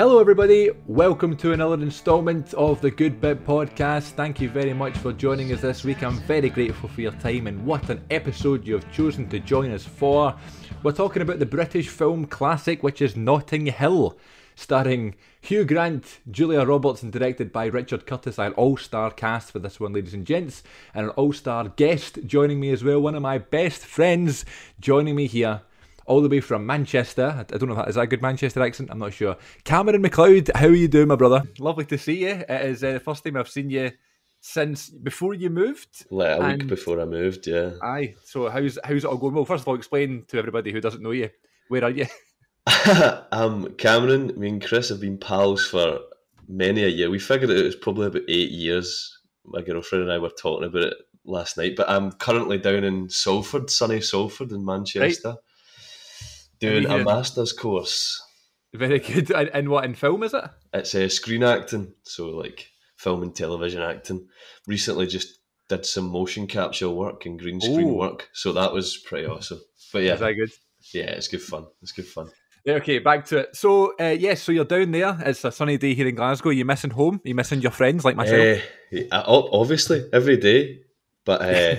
Hello, everybody. Welcome to another installment of the Good Bit podcast. Thank you very much for joining us this week. I'm very grateful for your time and what an episode you have chosen to join us for. We're talking about the British film classic, which is Notting Hill, starring Hugh Grant, Julia Roberts, and directed by Richard Curtis. Our all star cast for this one, ladies and gents, and an all star guest joining me as well. One of my best friends joining me here all the way from Manchester. I don't know if that is that a good Manchester accent. I'm not sure. Cameron Macleod, how are you doing, my brother? Lovely to see you. It is uh, the first time I've seen you since before you moved. Like a week before I moved, yeah. Aye. So how's how's it all going? Well, first of all, explain to everybody who doesn't know you. Where are you? um, Cameron, me and Chris have been pals for many a year. We figured it was probably about eight years. My girlfriend and I were talking about it last night. But I'm currently down in Salford, sunny Salford in Manchester. Right doing a master's course. Very good. And, and, what in film is it? It's a uh, screen acting, so like film and television acting. Recently, just did some motion capture work and green screen Ooh. work, so that was pretty awesome. But yeah, is that good? Yeah, it's good fun. It's good fun. Okay, back to it. So, uh, yes, yeah, so you're down there. It's a sunny day here in Glasgow. You're you missing home? Are you missing your friends like myself? Uh, obviously, every day. But, uh,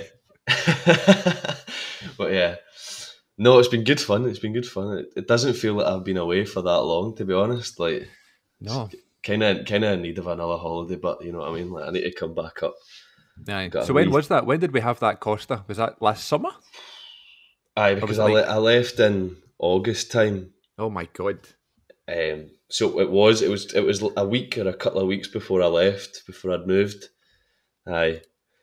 no, it's been good fun. It's been good fun. It, it doesn't feel like I've been away for that long, to be honest. Like, no, kind of, kind of in need of another holiday, but you know what I mean. Like, I need to come back up. Aye. So when was that? When did we have that Costa? Was that last summer? Aye, because I, like... I left in August time. Oh my god. Um, so it was it was it was a week or a couple of weeks before I left, before I'd moved. Aye.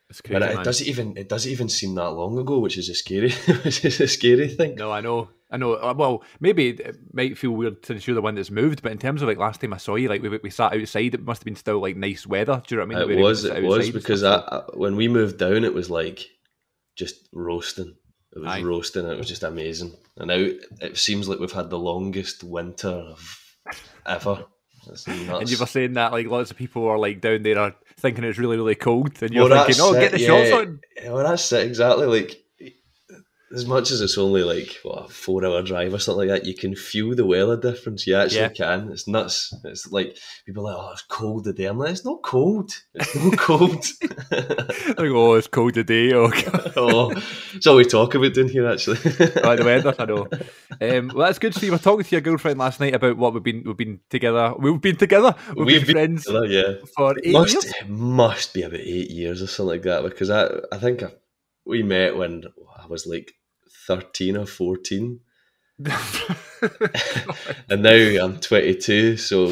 It's crazy, and it, doesn't even it doesn't even seem that long ago, which is a scary, which is a scary thing. No, I know, I know. Uh, well, maybe it might feel weird to ensure the one that's moved, but in terms of like last time I saw you, like we, we sat outside, it must have been still like nice weather. Do you know what I mean? It was, it was because I, I, when we moved down, it was like just roasting. It was Aye. roasting. It was just amazing. And now it seems like we've had the longest winter of ever. And you were saying that like lots of people are like down there are thinking it's really really cold, and you're well, thinking, oh, get the yeah. shorts on. Well, that's it exactly. Like as much as it's only like what a four hour drive or something like that, you can feel the weather difference. You actually yeah. can. It's nuts. It's like people are like, oh, it's cold today. I'm like, it's not cold. It's not cold. like, oh, it's cold today. Oh, oh, it's all we talk about down here actually. oh, the weather, I know. Um, well, that's good. Steve. we were talking to your girlfriend last night about what we've been we've been together. We've been together. We've, we've been, been, friends together, yeah. for eight must, years. It must be about eight years or something like that because I I think I, we met when I was like 13 or 14. and now I'm 22, so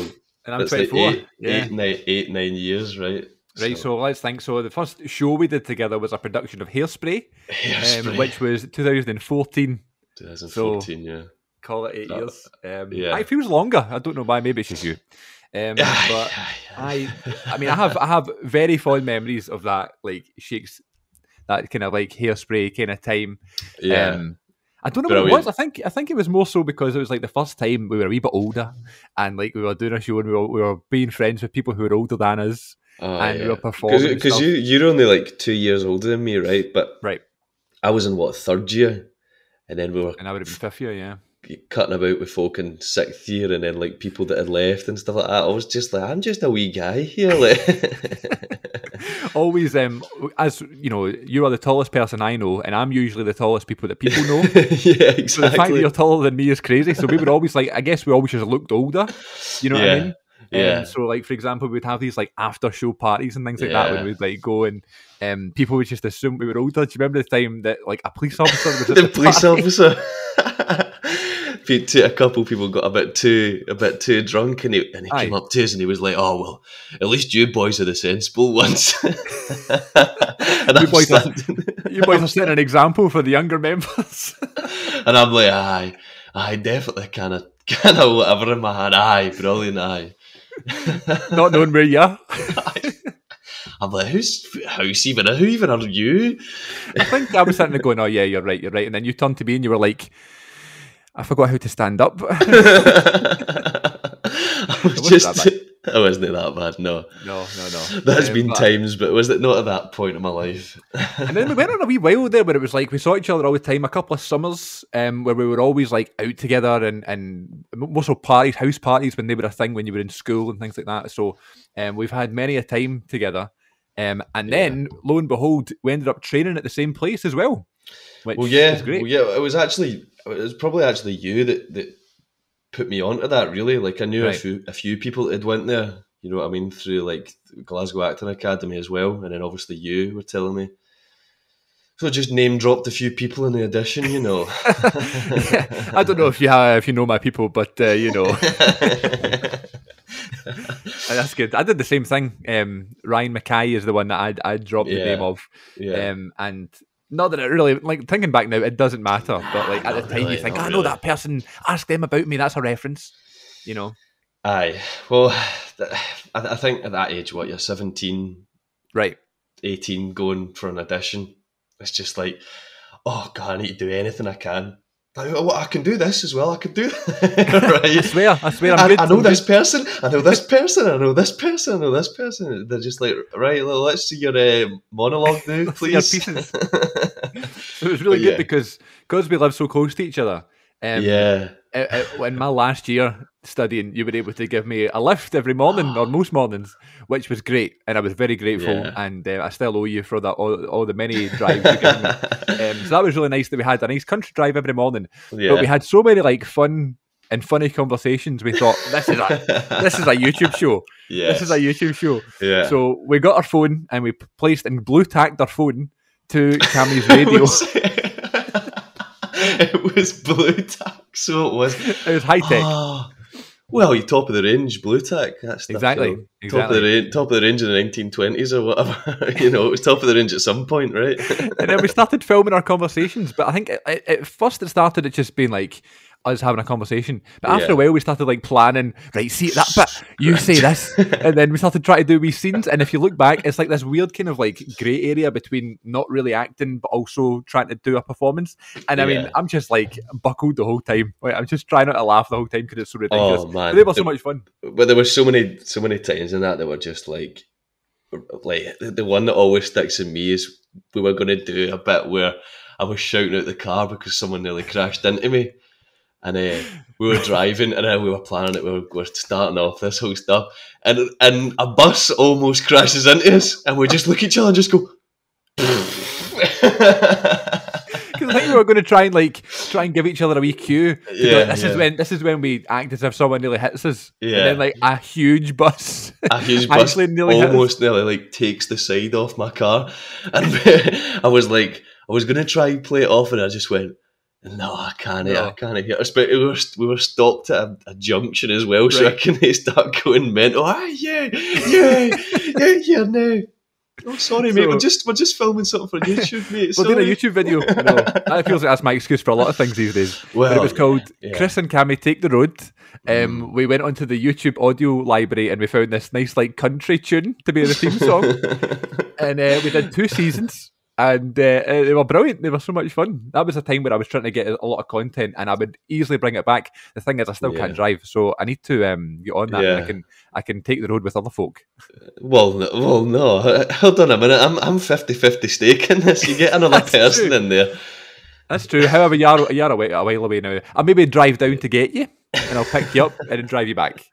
and I'm 24. Like eight, yeah. eight, nine, eight, nine years, right? Right, so. so. let's think. So the first show we did together was a production of Hairspray, Hairspray. Um, which was 2014. 2014, so yeah. Call it eight years. Um, yeah, it feels longer. I don't know why. Maybe it's just you. Um, but I, I mean, I have I have very fond memories of that, like Shakes that kind of like hairspray kind of time. Yeah. Um, I don't know Brilliant. what it was. I think I think it was more so because it was like the first time we were a wee bit older, and like we were doing a show and we were, we were being friends with people who were older than us, oh, and yeah. we were performing. Because you you're only like two years older than me, right? But right, I was in what third year, and then we were, and I would have been fifth year, yeah cutting about with folk in sixth year and then like people that had left and stuff like that. I was just like, I'm just a wee guy here. Like always um as you know, you are the tallest person I know, and I'm usually the tallest people that people know. yeah, exactly. So the fact that you're taller than me is crazy. So we would always like I guess we always just looked older. You know yeah. what I mean? Yeah. Um, so, like for example, we'd have these like after show parties and things like yeah. that when we'd like go and um, people would just assume we were older. Do you remember the time that like a police officer was the, the police officer? A couple people got a bit too a bit too drunk, and he and he Aye. came up to us and he was like, "Oh well, at least you boys are the sensible ones." and you boys, are, you boys are setting an example for the younger members. and I'm like, "Aye, I definitely kind of kind of whatever in my head. Aye, brilliant, aye." Not knowing where you are. I'm like, who's house even? Who even are you? I think I was sitting there going, "Oh yeah, you're right, you're right," and then you turned to me and you were like, "I forgot how to stand up." I was just, I wasn't that bad. No, no, no, no. There's Um, been but- times, but was it not at that point in my life? And then we went on a wee while there where it was like we saw each other all the time. A couple of summers um, where we were always like out together and and most of parties, house parties when they were a thing when you were in school and things like that. So um, we've had many a time together. Um, and then lo and behold, we ended up training at the same place as well. Which well, yeah, is great. well, yeah. It was actually, it was probably actually you that that put me onto that. Really, like I knew Right. a few a few people that had went there. You know what I mean through like Glasgow Acting Academy as well, and then obviously you were telling me. So just name dropped a few people in the audition, you know. I don't know if you have, if you know my people, but uh, you know that's good. I did the same thing. Um, Ryan Mackay is the one that I I dropped the name of. yeah. Um, and not that it really like thinking back now, it doesn't matter. But like at the time, really, you think, I know really. that person. Ask them about me. That's a reference. You know, Aye. Well, th- I, I think at that age, what you're 17, right? 18, going for an audition, it's just like, oh god, I need to do anything I can. Oh, I can do this as well. I can do I right. swear, I swear, I'm I, good. I know I'm this good. person. I know this person. I know this person. I know this person. They're just like, right. Let's see your uh, monologue now, Let's see your please. pieces. It was really But good yeah. because because we live so close to each other. Um, yeah. Uh, uh, in my last year studying, you were able to give me a lift every morning or most mornings, which was great, and I was very grateful. Yeah. And uh, I still owe you for that all, all the many drives you gave me. Um, so that was really nice that we had a nice country drive every morning. yeah. But we had so many like fun and funny conversations. We thought this is a this is a YouTube show. Yes. This is a YouTube show. Yeah. So we got our phone and we placed and blue tacked our phone to Cammy's radio. it was blue tack, so it was. it was high tech. Ah, well, you top of the range blue tack. That's Exactly, you know, Top of the range, top of the range in the nineteen twenties or whatever. you know, it was top of the range at some point, right? and then we started filming our conversations. But I think it, it, at first it started it just being like us having a conversation. But after Yeah. a while, we started like planning. Right, see that bit. You say this, and then we started trying to do wee scenes. And if you look back, it's like this weird kind of like grey area between not really acting but also trying to do a performance. And I mean, Yeah. I'm just like buckled the whole time. Like, I'm just trying not to laugh the whole time because it's so ridiculous. Oh But man, they were so much fun. but there were so many, so many times in that that were just like, like the- the one that always sticks in me is we were going to do a bit where I was shouting out the car because someone nearly crashed into me, and uh, we were driving and uh, we were planning it. We were, we were starting off this whole stuff, and and a bus almost crashes into us, and we just look at each other and just go. Because I think we were going to try and like try and give each other a wee cue. to Yeah, this yeah. is when this is when we act as if someone nearly hits us. Yeah. And then like a huge bus. a huge bus Actually nearly almost nearly like takes the side off my car, and I was like, I was gonna try and play it off, and I just went. No, I can't. No. I can't hear us. But we were, we were stopped at a, a junction as well, so I Right. can start going mental. Ah, yeah, yeah, yeah, yeah, no. Oh, sorry, mate. So- We're just we're just filming something for YouTube, mate. We're doing a. YouTube video. You know, that feels like that's my excuse for a lot of things these days. but Well, it was called yeah. Chris and Cammy Take the Road. Um, Mm. We went onto the YouTube audio library and we found this nice like country tune to be the theme song. and uh, we did two seasons. And uh, uh, they were brilliant. They were so much fun. That was a time where I was trying to get a lot of content, and I would easily bring it back. The thing is, I still Yeah. can't drive, so I need to um, get on that. and I can I can take the road with other folk. Well, no, well, no. Hold on a minute. I'm I'm 50-50 stake in this. You get another person true. in there. That's true. However, you're you're a, way, a while away now. I'll maybe drive down to get you, and I'll pick you up and then drive you back.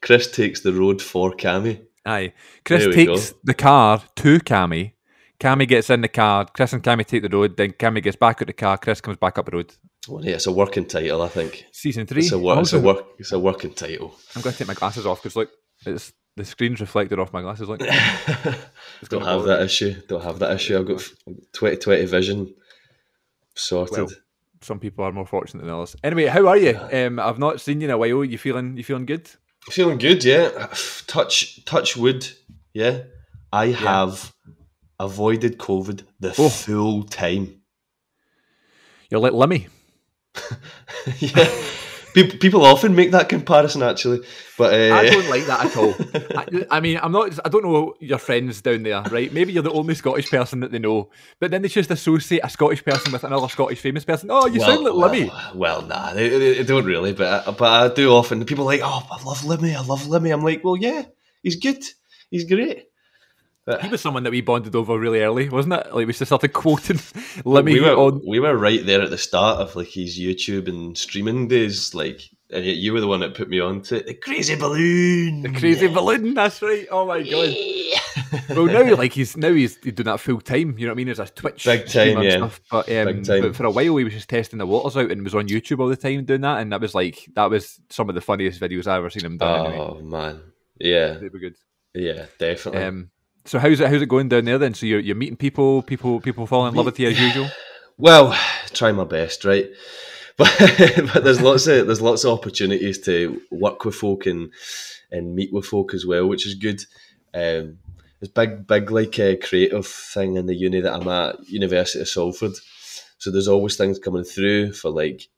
Chris takes the road for Cammy. Aye. Chris takes go. the car to Cammy. Cammy gets in the car. Chris and Cammy take the road. Then Cammy gets back out the car. Chris comes back up the road. Well, yeah, it's a working title, I think. Season three. It's a, wor- it's a work. It's a working title. I'm going to take my glasses off because look, it's the screen's reflected off my glasses. Look, Don't have that me. issue. Don't have that issue. I've got twenty twenty vision sorted. Well, some people are more fortunate than others. Anyway, how are you? Um, I've not seen you in a while. You feeling? You feeling good? Feeling good, yeah. Touch touch wood, yeah. I have avoided COVID the Oh. full time. You're like Limmy. yeah. People, often make that comparison, actually, but uh, I don't like that at all. I, I mean, I'm not. I don't know your friends down there, right? Maybe you're the only Scottish person that they know, but then they just associate a Scottish person with another Scottish famous person. Oh, you sound like Limmy. Well, well, nah, they, they, they don't really, but I, but I do often. People are like, oh, I love Limmy, I love Limmy. I'm like, well, yeah, he's good. He's great. But he was someone that we bonded over really early, wasn't it? Like we just started quoting Limmy we were, on. We were right there at the start of like his YouTube and streaming days. Like, and yet you were the one that put me on to the crazy balloon. The crazy balloon. That's right. Oh my god. well, now like he's now he's doing that full time. You know what I mean? As a Twitch big time, yeah. Stuff. But, um, big time. but for a while he was just testing the waters out and was on YouTube all the time doing that, and that was like that was some of the funniest videos I've ever seen him do. Oh anyway. man, yeah, they were good. Yeah, definitely. Um, so how's it how's it going down there then? So you're you're meeting people, people people falling in love with you as usual. Well, try my best, right? But but there's lots of there's lots of opportunities to work with folk and and meet with folk as well, which is good. Um, it's big big like a creative thing in the uni that I'm at, University of Salford. So there's always things coming through for like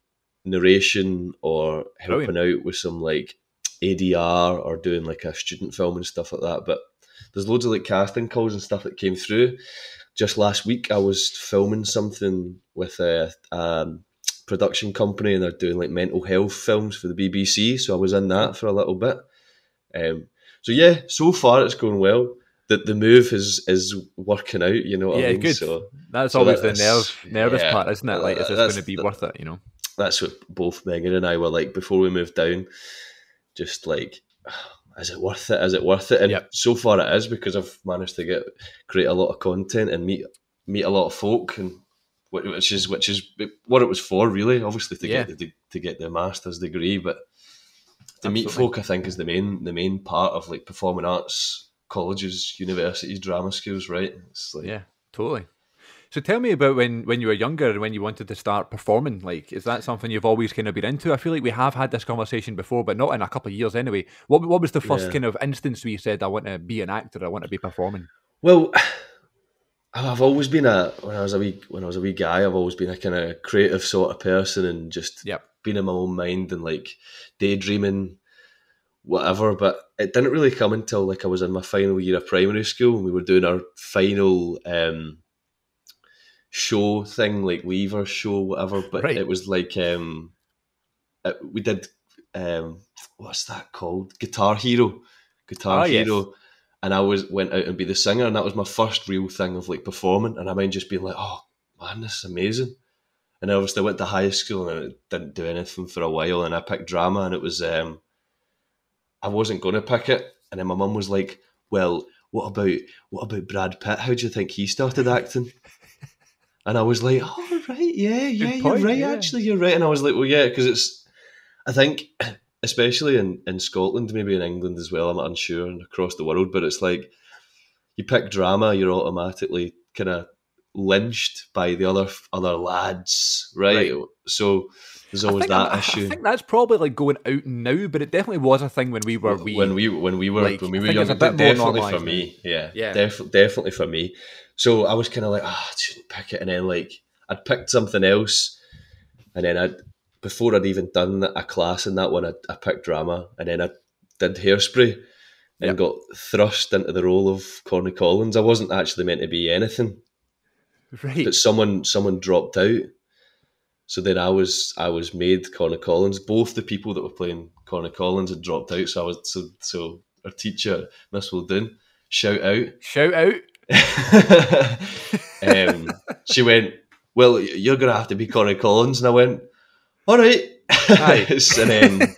narration or helping Brilliant. out with some like ADR or doing like a student film and stuff like that. But there's loads of like casting calls and stuff that came through. Just last week, I was filming something with a um, production company, and they're doing like mental health films for the BBC. So I was in that for a little bit. Um, so yeah, so far it's going well. That the move is is working out. You know what yeah, I mean? good. So that's so always the nerve nervous yeah, part, isn't it? Like, is this going to be worth it? You know. That's what both Megan and I were like before we moved down. Just like is it worth it? Is it worth it? And yep. so far it is because I've managed to get create a lot of content and meet meet a lot of folk and which is which is what it was for really. Obviously to yeah. get the, to get the master's degree, but to Absolutely. meet folk I think is the main the main part of like performing arts colleges, universities, drama schools, right? It's like, yeah, totally. So tell me about when, when you were younger and when you wanted to start performing. Like, is that something you've always kind of been into? I feel like we have had this conversation before, but not in a couple of years anyway. What what was the first yeah. kind of instance where you said, "I want to be an actor. I want to be performing"? Well, I've always been a when I was a wee when I was a wee guy. I've always been a kind of creative sort of person and just yep. being in my own mind and like daydreaming whatever. But it didn't really come until like I was in my final year of primary school and we were doing our final um, show thing, like Weaver show, whatever. But right. it was like um, it, we did um, what's that called? Guitar Hero, Guitar oh, Hero. Yes. And I was went out and be the singer, and that was my first real thing of like performing. And I mind just being like, "Oh man, this is amazing." And I obviously went to high school and I didn't do anything for a while. And I picked drama, and it was um, I wasn't going to pick it. And then my mum was like, "Well, what about what about Brad Pitt? How do you think he started acting?" And I was like, oh, right, yeah, yeah, you're right, yeah. actually, you're right. And I was like, well, yeah, because it's, I think, especially in, in Scotland, maybe in England as well, I'm unsure, and across the world, but it's like, you pick drama, you're automatically kind of lynched by the other other lads, right? right. So there's always that I'm, issue. I think that's probably like going out now, but it definitely was a thing when we were we when we when we were like, when we were young. Definitely for me, yeah, yeah, def- definitely for me. So I was kind of like, ah, oh, I shouldn't pick it. And then like I'd picked something else, and then I'd before I'd even done a class in that one, I, I picked drama, and then I did hairspray, and yep. got thrust into the role of Corny Collins. I wasn't actually meant to be anything, right? But someone someone dropped out. So then I was I was made Corny Collins. Both the people that were playing Corny Collins had dropped out. So I was so so our teacher Miss Wilden shout out shout out um, she went, Well, you're going to have to be Corny Collins. And I went, All right. and then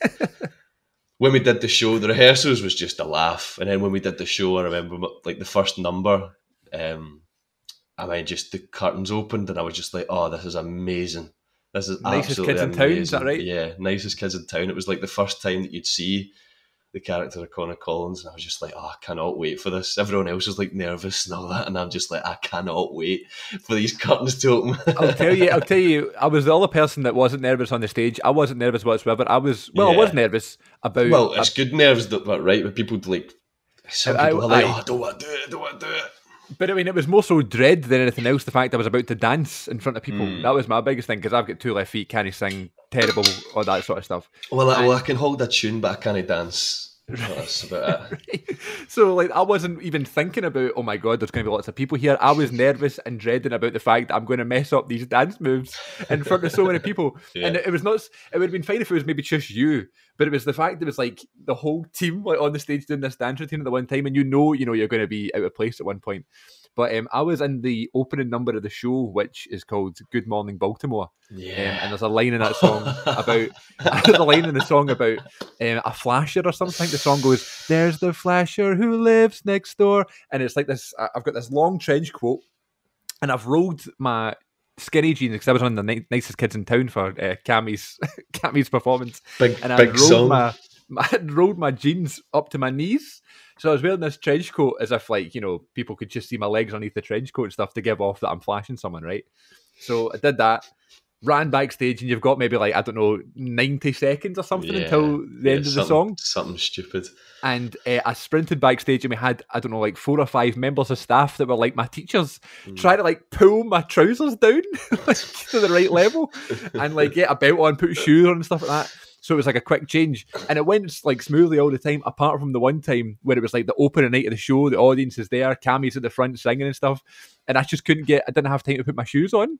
when we did the show, the rehearsals was just a laugh. And then when we did the show, I remember like the first number, um, I mean, just the curtains opened and I was just like, Oh, this is amazing. This is nicest kids in town, is that right? Yeah, nicest kids in town. It was like the first time that you'd see the character of Corny Collins, and I was just like, oh, I cannot wait for this. Everyone else was like nervous and all that, and I'm just like, I cannot wait for these curtains to open. I'll tell you, I'll tell you, I was the only person that wasn't nervous on the stage. I wasn't nervous whatsoever. I was, well, yeah. I was nervous about. Well, it's good nerves, that, but right, but people like some people I, are like, I, oh, I don't want to do it, I don't want to do it. But I mean, it was more so dread than anything else. The fact I was about to dance in front of people. Mm. That was my biggest thing because I've got two left feet, can't sing, terrible, all that sort of stuff. Well, I, well, I can hold a tune, but I can't dance. Oh, that's about it. so like I wasn't even thinking about oh my god there's going to be lots of people here I was nervous and dreading about the fact that I'm going to mess up these dance moves in front of so many people Yeah. and it, it was not it would have been fine if it was maybe just you but it was the fact that it was like the whole team like on the stage doing this dance routine at the one time and you know you know you're going to be out of place at one point but um, I was in the opening number of the show which is called Good Morning Baltimore um, and there's a line in that song about there's a line in the song about um, a flasher or something. The song goes, "There's the flasher who lives next door," and it's like this. I've got this long trench coat, and I've rolled my skinny jeans because I was one of the ni- nicest kids in town for uh, Cammy's Cammy's performance, Big and I big rolled song. my I rolled my jeans up to my knees. So I was wearing this trench coat as if like you know people could just see my legs underneath the trench coat and stuff to give off that I'm flashing someone, right? So I did that, ran backstage, and you've got maybe like I don't know ninety seconds or something Yeah. until the Yeah, end of the song. Something stupid. And uh, I sprinted backstage, and we had I don't know like four or five members of staff that were like my teachers, Mm. trying to like pull my trousers down like, to the right level, and like get a belt on, put shoes on, and stuff like that. So it was like a quick change, and it went like smoothly all the time. Apart from the one time where it was like the opening night of the show, the audience is there, Cammy's at the front singing and stuff, and I just couldn't get. I didn't have time to put my shoes on.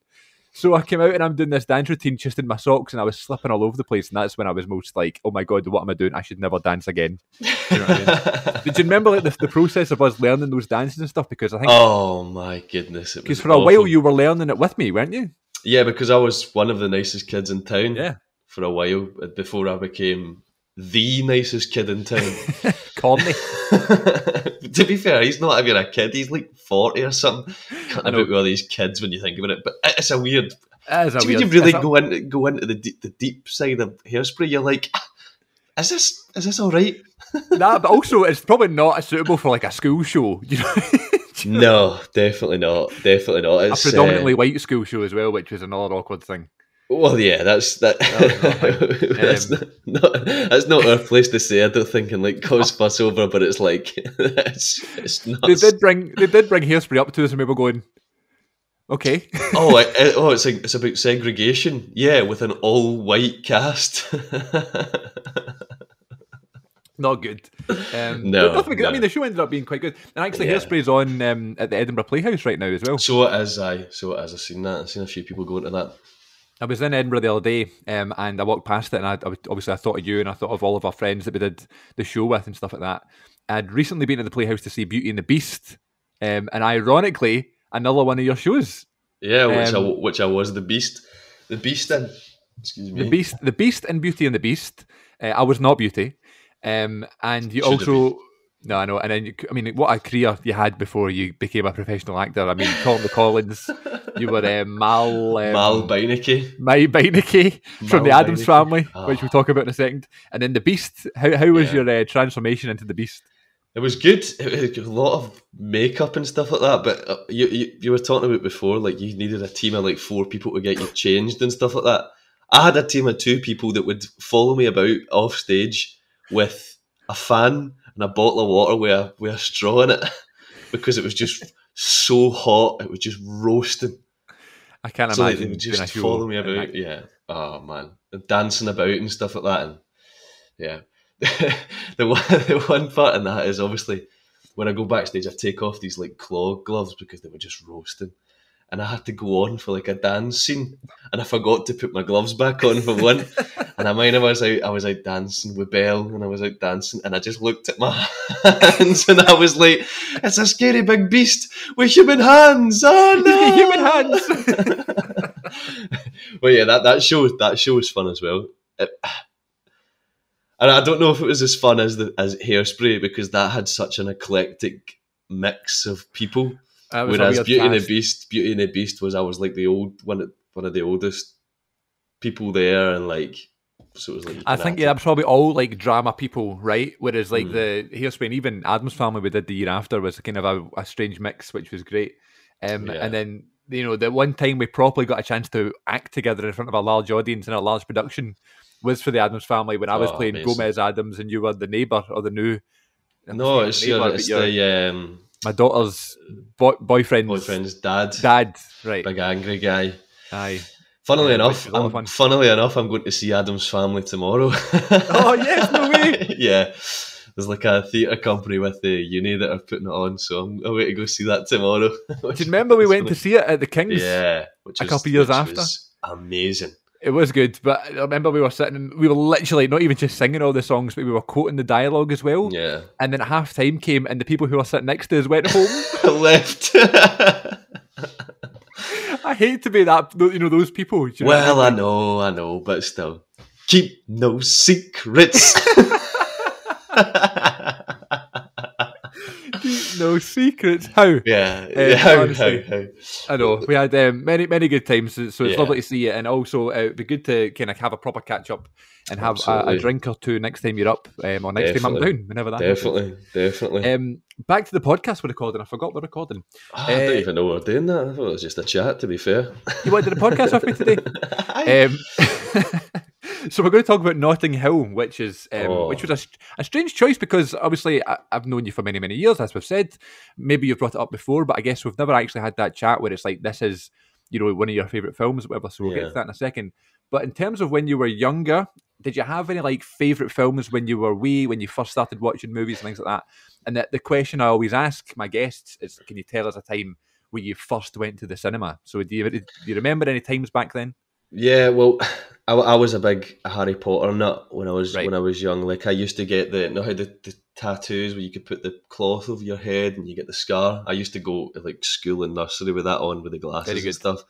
So I came out and I'm doing this dance routine just in my socks, and I was slipping all over the place. And that's when I was most like, "Oh my god, what am I doing? I should never dance again." You know I mean? Did you remember like the, the process of us learning those dances and stuff? Because I think oh my goodness! Because was for a while you were learning it with me, weren't you? Yeah, because I was one of the nicest kids in town Yeah. For a while uh, before I became the nicest kid in town. Corny. to be fair, he's not even a kid. He's like 40 or something. I Cutting know. about with all these kids when you think about it. But it's a weird. That is a Do weird- you really it's a- go, in, go into the deep, the deep side of hairspray? You're like, "Ah, is this is this all right? Nah, but also it's probably not suitable for like a school show. You know, No, definitely not. Definitely not. a predominantly uh, white school show as well, which is another awkward thing. Well, yeah, that's that. that's, Um, not, not, that's not our place to say. I don't think and like cause fuss over, but it's like it's it's They did bring they did bring hairspray up to us, and we were going, okay. oh, it, it- oh, it's like it's about segregation. Yeah, with an all white cast. Not good. Um, No, good. I mean, the show ended up being quite good. And actually, Yeah. Hairspray's on um, at the Edinburgh Playhouse right now as well. so it is. I so it is. I've seen that. I've seen a few people go to that. I was in Edinburgh the other day, um, and I walked past it, and I, I obviously I thought of you, and I thought of all of our friends that we did the show with and stuff like that. I'd recently been to the Playhouse to see Beauty and the Beast, um, and ironically, another one of your shows, Yeah, which Um, I which I was the beast, the beast in. Excuse me. the Beast, the Beast, and Beauty and the Beast. Uh, I was not Beauty, um, and you Should also. No, I know. And then, you, I mean, what a career you had before you became a professional actor. I mean, Corny Collins, you were uh, Mal. Um, Mal Beineke. Mal Beineke from the Addams Beineke. family, which Ah. we'll talk about in a second. And then the Beast. How how was Yeah. your uh, transformation into the Beast? It was good. It was a lot of makeup and stuff like that. But uh, you, you you were talking about before, like you needed a team of like four people to get you changed and stuff like that. I had a team of two people that would follow me about off stage with a fan and a bottle of water with a with a straw in it because it was just so hot. It was just roasting. I can't so they imagine would a just follow me about. Yeah. Oh man, And dancing about and stuff like that. And yeah, the one the one part in that is obviously when I go backstage, I take off these like claw gloves because they were just roasting. And I had to go on for like a dance scene, and I forgot to put my gloves back on for one. And I mind I was out, I was out dancing with Belle, and I was out dancing, and I just looked at my hands, and I was like, "It's a scary big beast with human hands." Oh no, Human hands. well, yeah, that that show that show was fun as well. It- and I don't know if it was as fun as the as Hairspray because that had such an eclectic mix of people. That was a Whereas Beauty and the. Beast, Beauty and the Beast was I was like the old one, one of the oldest people there, and like so it was like I think yeah, probably all like drama people, right? Whereas like Mm. the Hairspray, even Addams family we did the year after was kind of a, a strange mix, which was great. Um, Yeah. And then you know the one time we properly got a chance to act together in front of a large audience in a large production was for the Addams family when I was Oh, playing amazing. Gomez Addams and you were the neighbour or the new. I'm no, it's, neighbour, your, but it's you're the um, my daughter's boy, boyfriend's, boyfriend's dad, dad, right? big angry guy. Aye. Funnily Yeah, enough, which is a lot of I'm, fun. funnily enough, I'm going to see Addams family tomorrow. Oh, yes, no way. yeah, there's like a theatre company with the uni that are putting it on, so I'm away to go see that tomorrow. Do you remember we went to see it at the Kings? Yeah, which a was- couple of years after. was amazing. It was good, but I remember we were sitting we were literally not even just singing all the songs, but we were quoting the dialogue as well. Yeah, And then half time came and the people who were sitting next to us went home. left. I hate to be that, you know, those people. you know well, I mean? know, I know, but still, keep no secrets. No secrets. How? yeah, Uh, how, how, honestly. how? I know we had um, many many good times, so it's Yeah. lovely to see you, and also uh, it'd be good to kind of have a proper catch up and have a, a drink or two next time you're up, um, or next time I'm down, whenever that. happens. Definitely, definitely. Um, back to the podcast we're recording. I forgot we're recording. Oh, I don't uh, even know we're doing that. I thought it was just a chat, to be fair. You wanted the podcast with me today. So we're going to talk about Notting Hill, which is um, Oh. which was a, a strange choice because obviously I, I've known you for many many years, as we've said. Maybe you've brought it up before, but I guess we've never actually had that chat where it's like this is you know one of your favorite films, or whatever. So we'll get to that in a second. But in terms of when you were younger, did you have any like favorite films when you were wee, when you first started watching movies and things like that? And the, the question I always ask my guests is, can you tell us a time where you first went to the cinema? So do you, do you remember any times back then? Yeah, well, I, I was a big Harry Potter nut when I was Right. when I was young. Like I used to get the know how the, the tattoos where you could put the cloth over your head and you get the scar. I used to go to like school and nursery with that on with the glasses Very good. and stuff.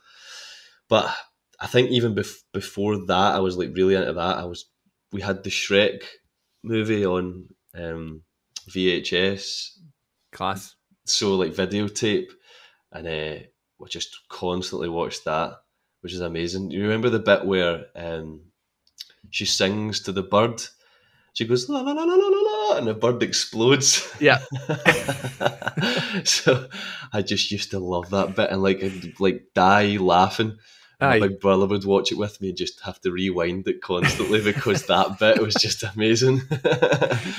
But I think even bef- before that, I was like really into that. I was we had the Shrek movie on um, VHS, Class. so like videotape, and uh, we just constantly watched that, which is amazing. You remember the bit where um, she sings to the bird? She goes la la la la la la la, and the bird explodes. Yeah. so I just used to love that bit and like I'd, like die laughing. My big brother would watch it with me and just have to rewind it constantly because that bit was just amazing. Do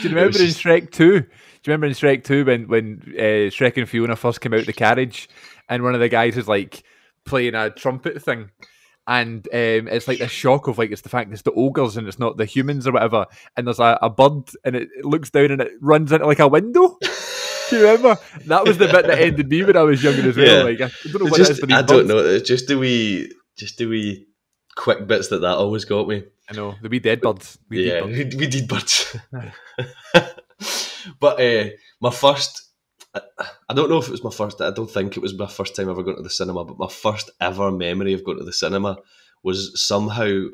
you remember in Shrek 2? Do you remember in Shrek 2 when, when uh, Shrek and Fiona first came out the carriage and one of the guys is like playing a trumpet thing? And um, it's like this shock of like it's the fact it's the ogres and it's not the humans or whatever. And there's a, a bird and it, it looks down and it runs into like a window. Do you remember? That was the bit that ended me when I was younger as well. Yeah. Like I don't know It's what just, it is I don't know. It's just the wee, just the wee quick bits that that always got me. I know the wee dead birds. Wee yeah, dead birds. we, we did birds. but uh, my first, I, don't know if it was my first. I don't think it was my first time ever going to the cinema. But my first ever memory of going to the cinema was somehow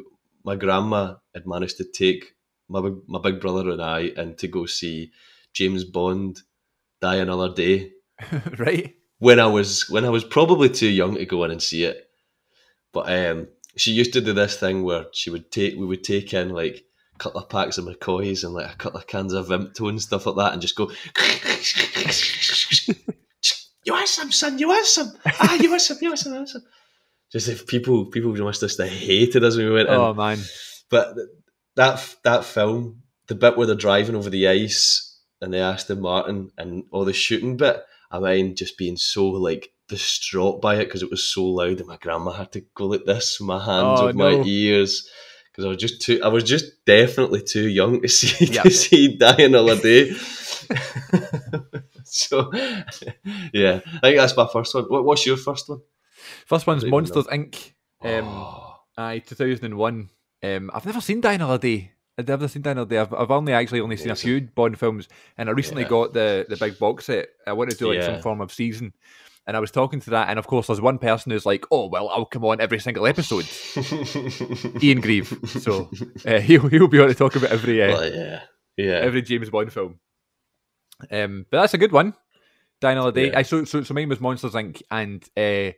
my grandma had managed to take my big, my big brother and I and to go see James Bond Die Another Day right? when I was when I was probably too young to go in and see it. But um, she used to do this thing where she would take we would take in like couple of packs of McCoys and like a couple of cans of Vimto and stuff like that, and just go. You want some, son? You want some? Ah, you want some? You want some? You want some? Just if people people must have just hated us when we went in. Oh man. But that that film, the bit where they're driving over the ice and they asked Aston Martin and all the shooting bit, I mind just being so like distraught by it because it was so loud and my grandma had to go like this with my hands Oh, over my ears because I was just too I was just definitely too young to see Yeah. to see Die Another Day. so yeah, I think that's my first one. What, what's your first one? First one's Monsters Inc. Um, Oh, Aye, 2001. Um, I've never seen Die Another Day. I've never seen Die Another Day. I've, I've only actually only seen a few Bond films, and I recently Yeah. got the, the big box set. I wanted to do like Yeah. some form of season, and I was talking to that, and of course, there's one person who's like, "Oh, well, I'll come on every single episode." Ian Grieve. So uh, he'll he'll be on to talk about every uh, Well, yeah, yeah. every James Bond film. Um, but that's a good one. Die Another Day. Yeah. I so, so so mine was Monsters Inc. And uh,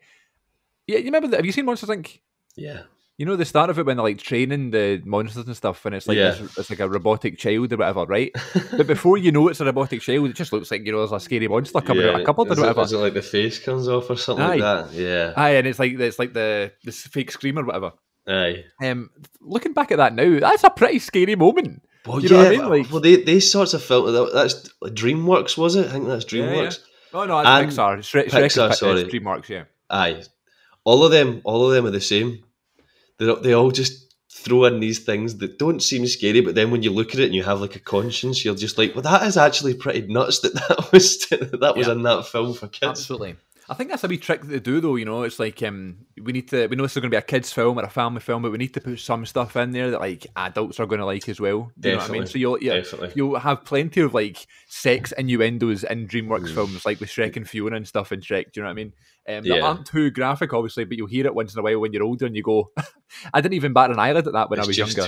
yeah, you remember? The, have you seen Monsters Inc? yeah. You know the start of it when they're like training the monsters and stuff, and it's like Yeah. this, it's like a robotic child or whatever, right? but before you know it's a robotic child, it just looks like you know there's a scary monster coming out of a cupboard or is it, whatever. is it like the face comes off or something Aye. like that? Yeah. Aye, and it's like it's like the the fake scream or whatever. Aye. Um, looking back at that now, that's a pretty scary moment. Well, You know yeah, what I mean? Like- well, they, these sorts of films, that- that's DreamWorks, was it? I think that's Yeah, yeah. DreamWorks. Oh no, it's And Pixar. Shrek Pixar, is Pi- sorry. DreamWorks, yeah. Aye. All of them, all of them are the same. They they all just throw in these things that don't seem scary, but then when you look at it and you have like a conscience, you're just like, well, that is actually pretty nuts that that was that was Yeah. in that film for kids. Absolutely. I think that's a wee trick that they do, though. You know, it's like um, we need to. We know this is going to be a kids' film or a family film, but we need to put some stuff in there that like adults are going to like as well. Do you know what I mean? So you'll yeah, you'll have plenty of like sex innuendos in Mm. DreamWorks films, like with Shrek and Fiona and stuff in Shrek. Do you know what I mean? Um, that Yeah. aren't too graphic, obviously, but you'll hear it once in a while when you're older, and you go, "I didn't even bat an eyelid at that when I was younger,"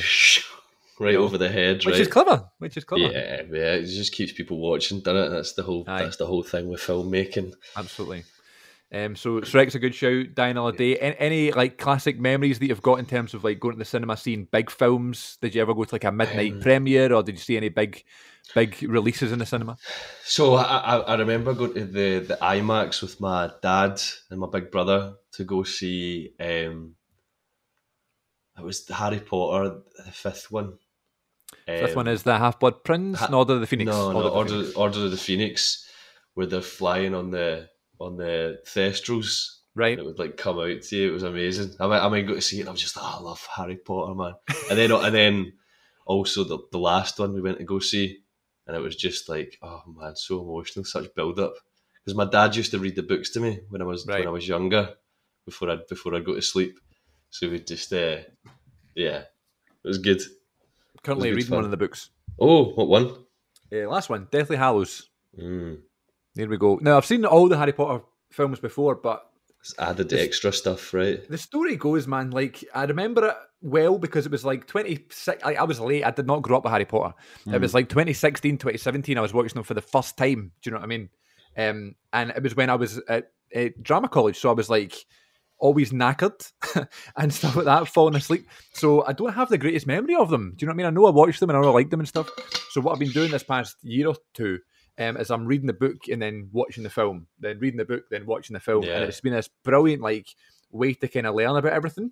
right over the head, which right? is clever. Which is clever. Yeah, yeah, it just keeps people watching, doesn't it? That's the whole. Aye. That's the whole thing with filmmaking. Absolutely. Um, so Shrek's a good shout. Die Another Day. Any, any like classic memories that you've got in terms of like going to the cinema, seeing big films? Did you ever go to like a midnight Um, premiere, or did you see any big, big releases in the cinema? So I, I, I remember going to the, the IMAX with my dad and my big brother to go see. Um, it was Harry Potter, the fifth one. Um, one is the Half Blood Prince, Ha- Order of the Phoenix. No, no, of the Order, Phoenix. Order of the Phoenix, where they're flying on the on the Thestrals. Right. It would like come out to you. It was amazing. I might, I might go to see it. and I was just, oh, I love Harry Potter, man. And then, and then also the, the last one we went to go see, and it was just like, oh man, so emotional, such build up. Because my dad used to read the books to me when I was Right. when I was younger, before I before I go to sleep. So we just, uh, yeah, it was good. Currently good reading fun. one of the books. Oh, what one? Uh, last one, Deathly Hallows. Mm, There we go. Now I've seen all the Harry Potter films before, but it's added the extra stuff, right? the story goes, man. Like I remember it well because it was like twenty six. Like, I was late. I did not grow up with Harry Potter. It was like 2016, 2017. I was watching them for the first time. Do you know what I mean? Um, and it was when I was at, at drama college, so I was like always knackered and stuff like that, falling asleep. So I don't have the greatest memory of them. Do you know what I mean? I know I watched them and I I liked them and stuff. So what I've been doing this past year or two um, is I'm reading the book and then watching the film, then reading the book, then watching the film, Yeah. and it's been this brilliant like way to kind of learn about everything.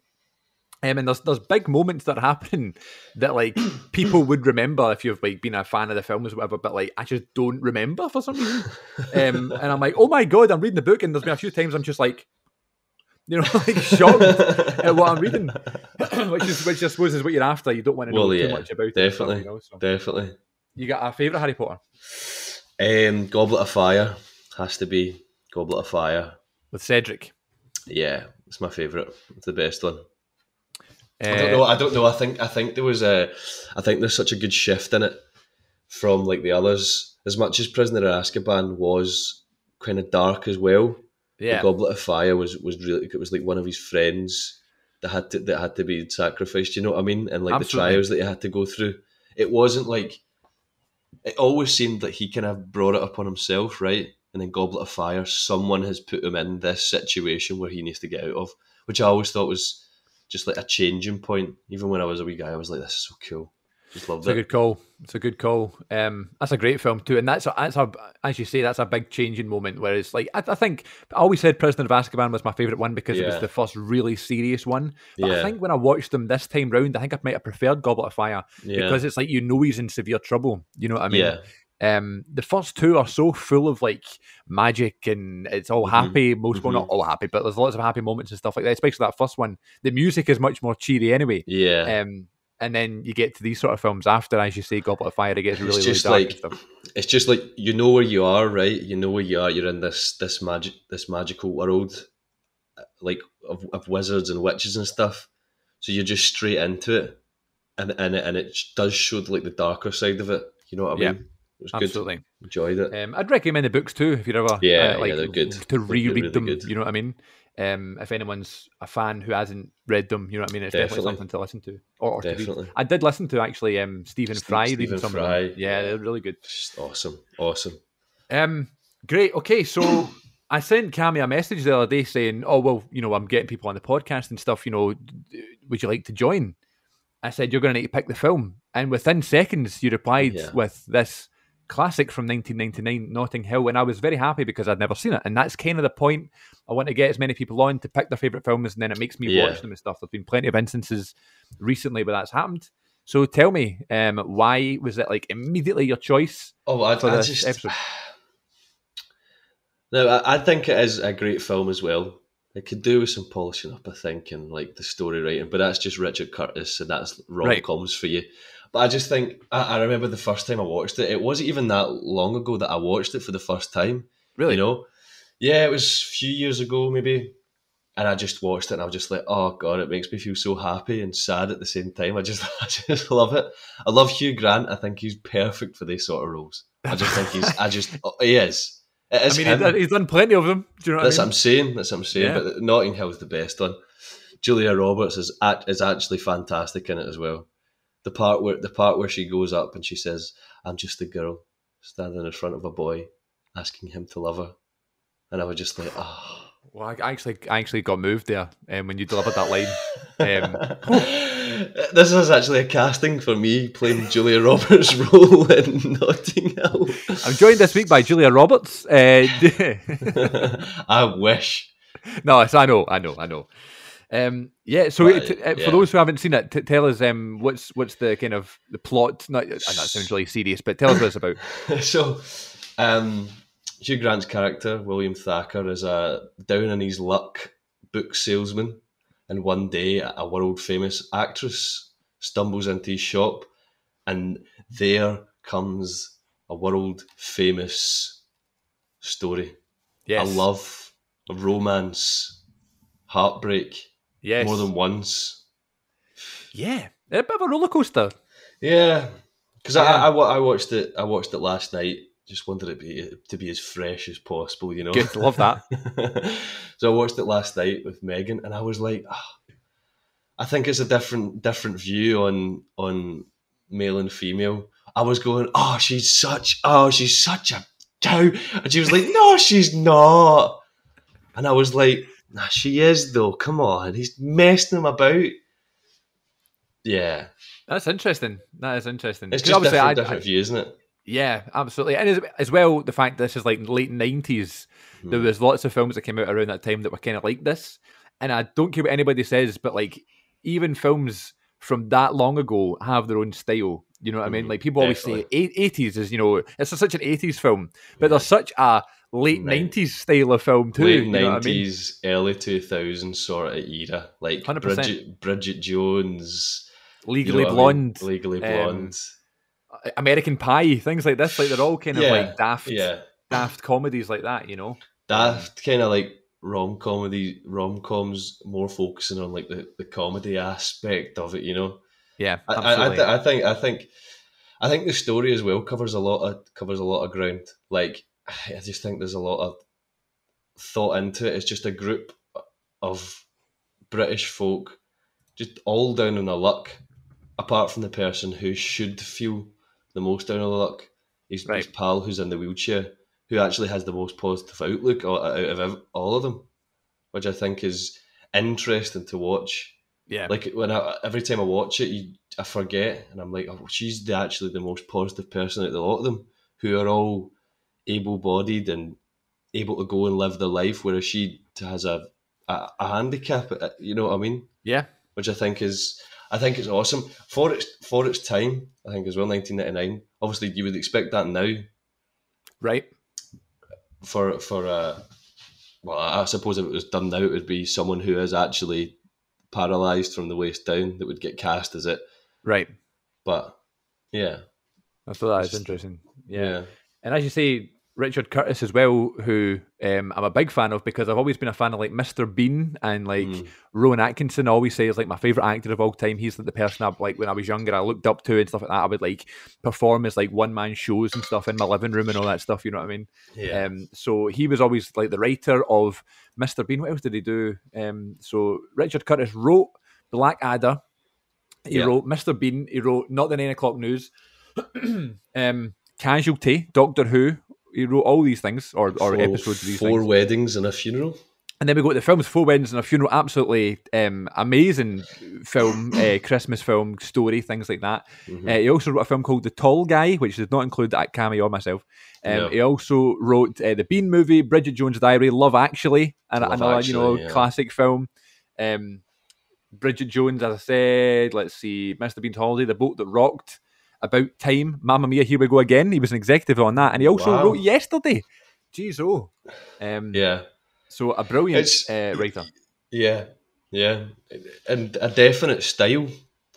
Um, and there's there's big moments that are happening that like people would remember if you've like been a fan of the films or whatever, but like I just don't remember for some reason. Um, and I'm like, oh my god, I'm reading the book, and there's been a few times I'm just like, you know, like shocked at what I'm reading, which is which I suppose is what you're after. You don't want to know Well, too yeah, much about it. definitely. you, know, so. Definitely. you got a favorite Harry Potter Um, Goblet of Fire has to be Goblet of Fire. with Cedric? Yeah, it's my favourite. It's the best one. Uh, I don't know. I don't know. I think. I think there was a. I think there's such a good shift in it from like the others. As much as Prisoner of Azkaban was kind of dark as well, yeah, the Goblet of Fire was was really. It was like one of his friends that had to that had to be sacrificed. You know what I mean? And like Absolutely. the trials that he had to go through. It wasn't like. It always seemed that he kind of brought it upon himself, right? And then Goblet of Fire, someone has put him in this situation where he needs to get out of, which I always thought was just like a changing point. Even when I was a wee guy, I was like, "This is so cool." Just loved It's a good call. It's a good call. Um, that's a great film too, and that's a, that's a as you say, that's a big changing moment. Whereas, like I, I think I always said Prisoner of Azkaban was my favorite one because it was the first really serious one. But I think when I watched them this time round, I think I might have preferred Goblet of Fire Yeah, because it's like you know he's in severe trouble. You know what I mean? yeah, Um, the first two are so full of like magic and it's all Mhm. happy. Most well, not all happy, but there's lots of happy moments and stuff like that. Especially that first one. The music is much more cheery anyway. yeah. Um, and then you get to these sort of films after, as you say, Goblet of Fire. It gets It's really, really dark like- it's just like you know where you are, right? You know where you are. You're in this this magic this magical world, uh, like of, of wizards and witches and stuff. So you're just straight into it, and and it, and it does show like the darker side of it. You know what I Yeah, mean? It was Absolutely. good. Enjoyed it. Um, I'd recommend the books too if you're ever Yeah, uh, yeah, like they're good. to reread really them. good. You know what I mean? Um, if anyone's a fan who hasn't read them, you know what I mean. It's definitely, Definitely. something to listen to or, or to read. I did listen to actually um, Stephen Ste- Fry Stephen reading some of them. Yeah, they're really good. Just awesome, awesome. Um, great. Okay, so I sent Cammy a message the other day saying, "Oh well, you know, I'm getting people on the podcast and stuff. You know, would you like to join?" I said, "You're going to need to pick the film," and within seconds, you replied Yeah. with this classic from 1999, Notting Hill, and I was very happy because I'd never seen it, and that's kind of the point. I want to get as many people on to pick their favorite films, and then it makes me Yeah. watch them and stuff. There's been plenty of instances recently where that's happened. So tell me, um, why was it like immediately your choice? Oh, I, For I this just episode. no, I, I think it is a great film as well. it could do with some polishing up, I think, and like the story writing. But that's just Richard Curtis, and that's rom coms right. for you. But I just think I, I, remember the first time I watched it. It wasn't even that long ago that I watched it for the first time. Really? You know? Yeah, it was a few years ago, maybe. And I just watched it, and I was just like, "Oh God, it makes me feel so happy and sad at the same time." I just, I just love it. I love Hugh Grant. I think he's perfect for these sort of roles. I just think he's, I just, oh, he is. I mean, him. he's done plenty of them. Do you know what That's I mean? what I'm saying. That's what I'm saying. Yeah. But Notting Hill's the best one. Julia Roberts is at, is actually fantastic in it as well. The part where the part where she goes up and she says, "I'm just a girl standing in front of a boy, asking him to love her," and I was just like, "Ah." Oh. Well, I actually, I actually got moved there um, when you delivered that line. Um, this is actually a casting for me playing Julia Roberts' role in Notting Hill. I'm joined this week by Julia Roberts. Uh, I wish. No, I know, I know, I know. Um, yeah, so but, t- uh, for those who haven't seen it, t- tell us um, what's what's the kind of the plot. Not, that sounds really serious, but tell us what it's about. so, um, Hugh Grant's character, William Thacker, is a down on his luck book salesman. And one day, a world famous actress stumbles into his shop, and there comes a world famous story. Yes. A love, a romance, heartbreak. Yes. More than once. Yeah. A bit of a roller coaster. Yeah. Because yeah. I, I, I watched it. I watched it last night just wanted it be, to be as fresh as possible, you know. Good, love that. so I watched it last night with Megan, and I was like, oh, I think it's a different different view on on male and female. I was going, oh, she's such, oh, she's such a cow, and she was like, no, she's not, and I was like, nah, she is though. Come on, he's messing him about. Yeah, that's interesting. That is interesting. It's just different, I, different I, view, isn't it? Yeah, absolutely. And as, as well, the fact this is like late 90s, mm. there hmm. was lots of films that came out around that time that were kind of like this. And I don't care what anybody says, but like even films from that long ago have their own style. You know what. I mean? Hmm. Like people Definitely. always say 80s is, you know, it's such an 80s film, but yeah. there's such a late 90s style of film too. Late 90s, I mean? early 2000s sort of era. Like 100%. Bridget, Bridget Jones. Legally you know Blonde. I mean? Legally um, Blonde. Um, American Pie, things like this. Like they're all kind of yeah, like daft, yeah. daft comedies like that. You know, daft kind of like rom comedy, rom coms, more focusing on like the, the comedy aspect of it. You know. Yeah, I, I, I, th- I think I think I think the story as well covers a lot of covers a lot of ground. Like I just think there's a lot of thought into it. It's just a group of British folk, just all down on a luck, apart from the person who should feel the most down on the luck. His, right. his pal who's in the wheelchair, who actually has the most positive outlook out of all of them, which I think is interesting to watch. Yeah, like when I, every time I watch it, you, I forget, and I'm like, oh, she's the, actually the most positive person out of a lot of them, who are all able-bodied and able to go and live their life, whereas she has a a, a handicap. Uh, you know what I mean? Yeah, which I think is I think it's awesome for its for its time. I think as well, 1999. Obviously, you would expect that now, right? For for uh, well, I suppose if it was done now, it would be someone who is actually paralyzed from the waist down that would get cast as it, right? But yeah, I thought that is interesting. Yeah. yeah. and as you say, Richard Curtis as well, who um, I'm a big fan of because I've always been a fan of like Mr. Bean and like mm. Rowan Atkinson. I always say is like my favorite actor of all time. He's like the person I like when I was younger I looked up to and stuff like that. I would like perform as like one man shows and stuff in my living room and all that stuff. You know what I mean? Yeah. Um, so he was always like the writer of Mr. Bean. What else did he do? Um, so Richard Curtis wrote Blackadder. He yeah. wrote Mr. Bean. He wrote Not the Nine O'clock News. um, Casualty, Doctor Who, he wrote all these things or, or four, episodes of these four things. weddings and a funeral. And then we got the films Four Weddings and a Funeral, absolutely um, amazing film, uh, Christmas film, story, things like that. Mm-hmm. Uh, he also wrote a film called The Tall Guy, which did not include that cameo or myself. Um, no. He also wrote uh, The Bean Movie, Bridget Jones' Diary, Love Actually, and Love another Actually, you know yeah. classic film. Um, Bridget Jones, as I said, let's see, Mr. Bean's Holiday, The Boat That Rocked, about Time, Mamma Mia, Here We Go Again. He was an executive on that, and he also wow. wrote Yesterday. Jeez, oh, um, yeah. So a brilliant uh, writer. Yeah, yeah, and a definite style.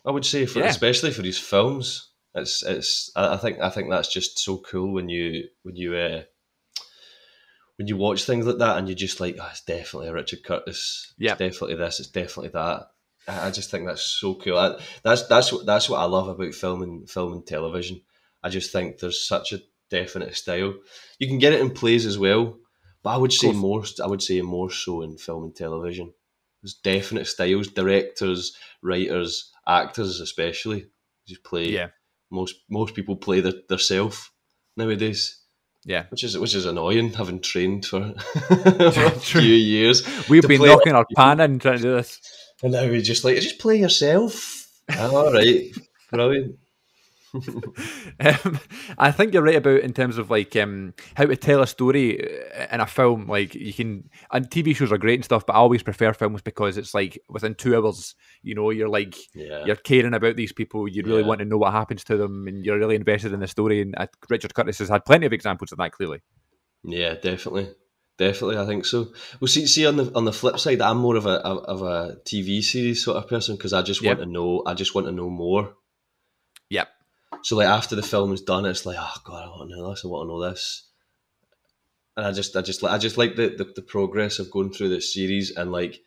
I would say, for Yeah. especially for his films. It's it's. I I think I think that's just so cool when you when you uh, when you watch things like that and you're just like, oh, it's definitely a Richard Curtis. Yeah. it's definitely this. It's definitely that. I just think that's so cool. I, that's that's what that's what I love about film and film and television. I just think there's such a definite style. You can get it in plays as well, but I would say more. I would say more so in film and television. There's definite styles. Directors, writers, actors, especially just play. Yeah, Most most people play their their self nowadays, yeah. which is which is annoying. Having trained for, for a few years, We've been play knocking our pan in trying to do this. And now we just like just play yourself. All right, brilliant. Um, I think you're right about in terms of like um, how to tell a story uh, in a film. Like you can, and TV shows are great and stuff, but I always prefer films because it's like within two hours, you know, you're like Yeah, you're caring about these people. You really Yeah. want to know what happens to them, and you're really invested in the story. And uh, Richard Curtis has had plenty of examples of that. Clearly, yeah, definitely, definitely. I think so. Well, see, see on the on the flip side, I'm more of a of a TV series sort of person because I just want Yeah. to know. I just want to know more. yep, So like after the film is done, it's like, oh god, I want to know this. I want to know this. And I just, I just, like, I just like the, the the progress of going through this series and like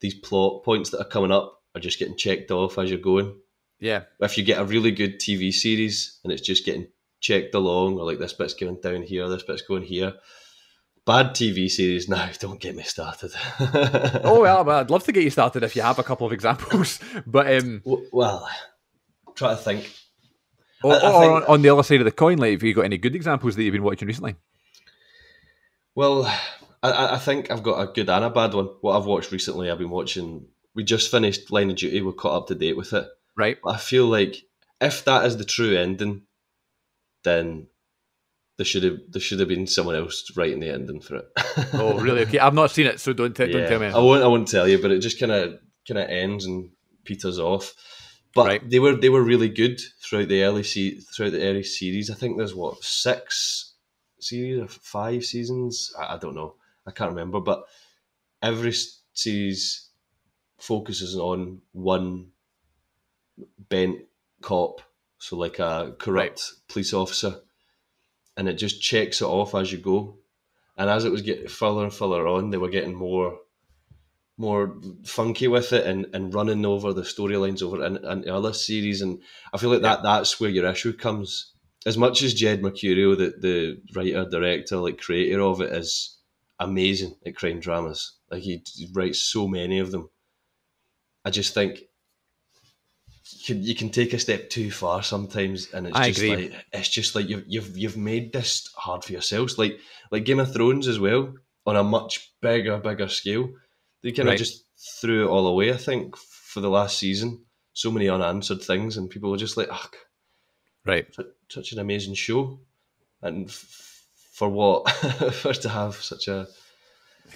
these plot points that are coming up are just getting checked off as you're going. yeah, if you get a really good TV series and it's just getting checked along, or like this bit's going down here, this bit's going here. Bad TV series now, don't get me started. Oh well, I'd love to get you started if you have a couple of examples. But um, well, try to think. or, I- I or think- on, the other side of the coin, like, have you got any good examples that you've been watching recently? Well, I- I, I think I've got a good and a bad one. What I've watched recently, I've been watching. We just finished Line of Duty. We're caught up to date with it. Right. I feel like if that is the true ending, then there should have there should have been someone else writing the ending for it. Oh, really? Okay, I've not seen it, so don't, t- don't tell me. I won't. I won't tell you, but it just kind of kind of ends and peters off. But Right. they were they were really good throughout the early se- throughout the early series. I think there's what six series or five seasons. I, I don't know. I can't remember. But every series focuses on one bent cop, so like a corrupt police officer, and it just checks it off as you go. And as it was getting further and further on, they were getting more more funky with it and, and running over the storylines over and, and other series and I feel like that that's where your issue comes. As much as Jed Mercurio, the, the writer, director, like creator of it is amazing at crime dramas. Like he, he writes so many of them. I just think you can, you can take a step too far sometimes, and it's I just agree. like it's just like you've you've you've made this hard for yourselves. Like like Game of Thrones as well on a much bigger bigger scale. They kind of Right. just threw it all away. I think for the last season, so many unanswered things, and people were just like, "Ah, Right. such, such an amazing show," and f- for what for to have such a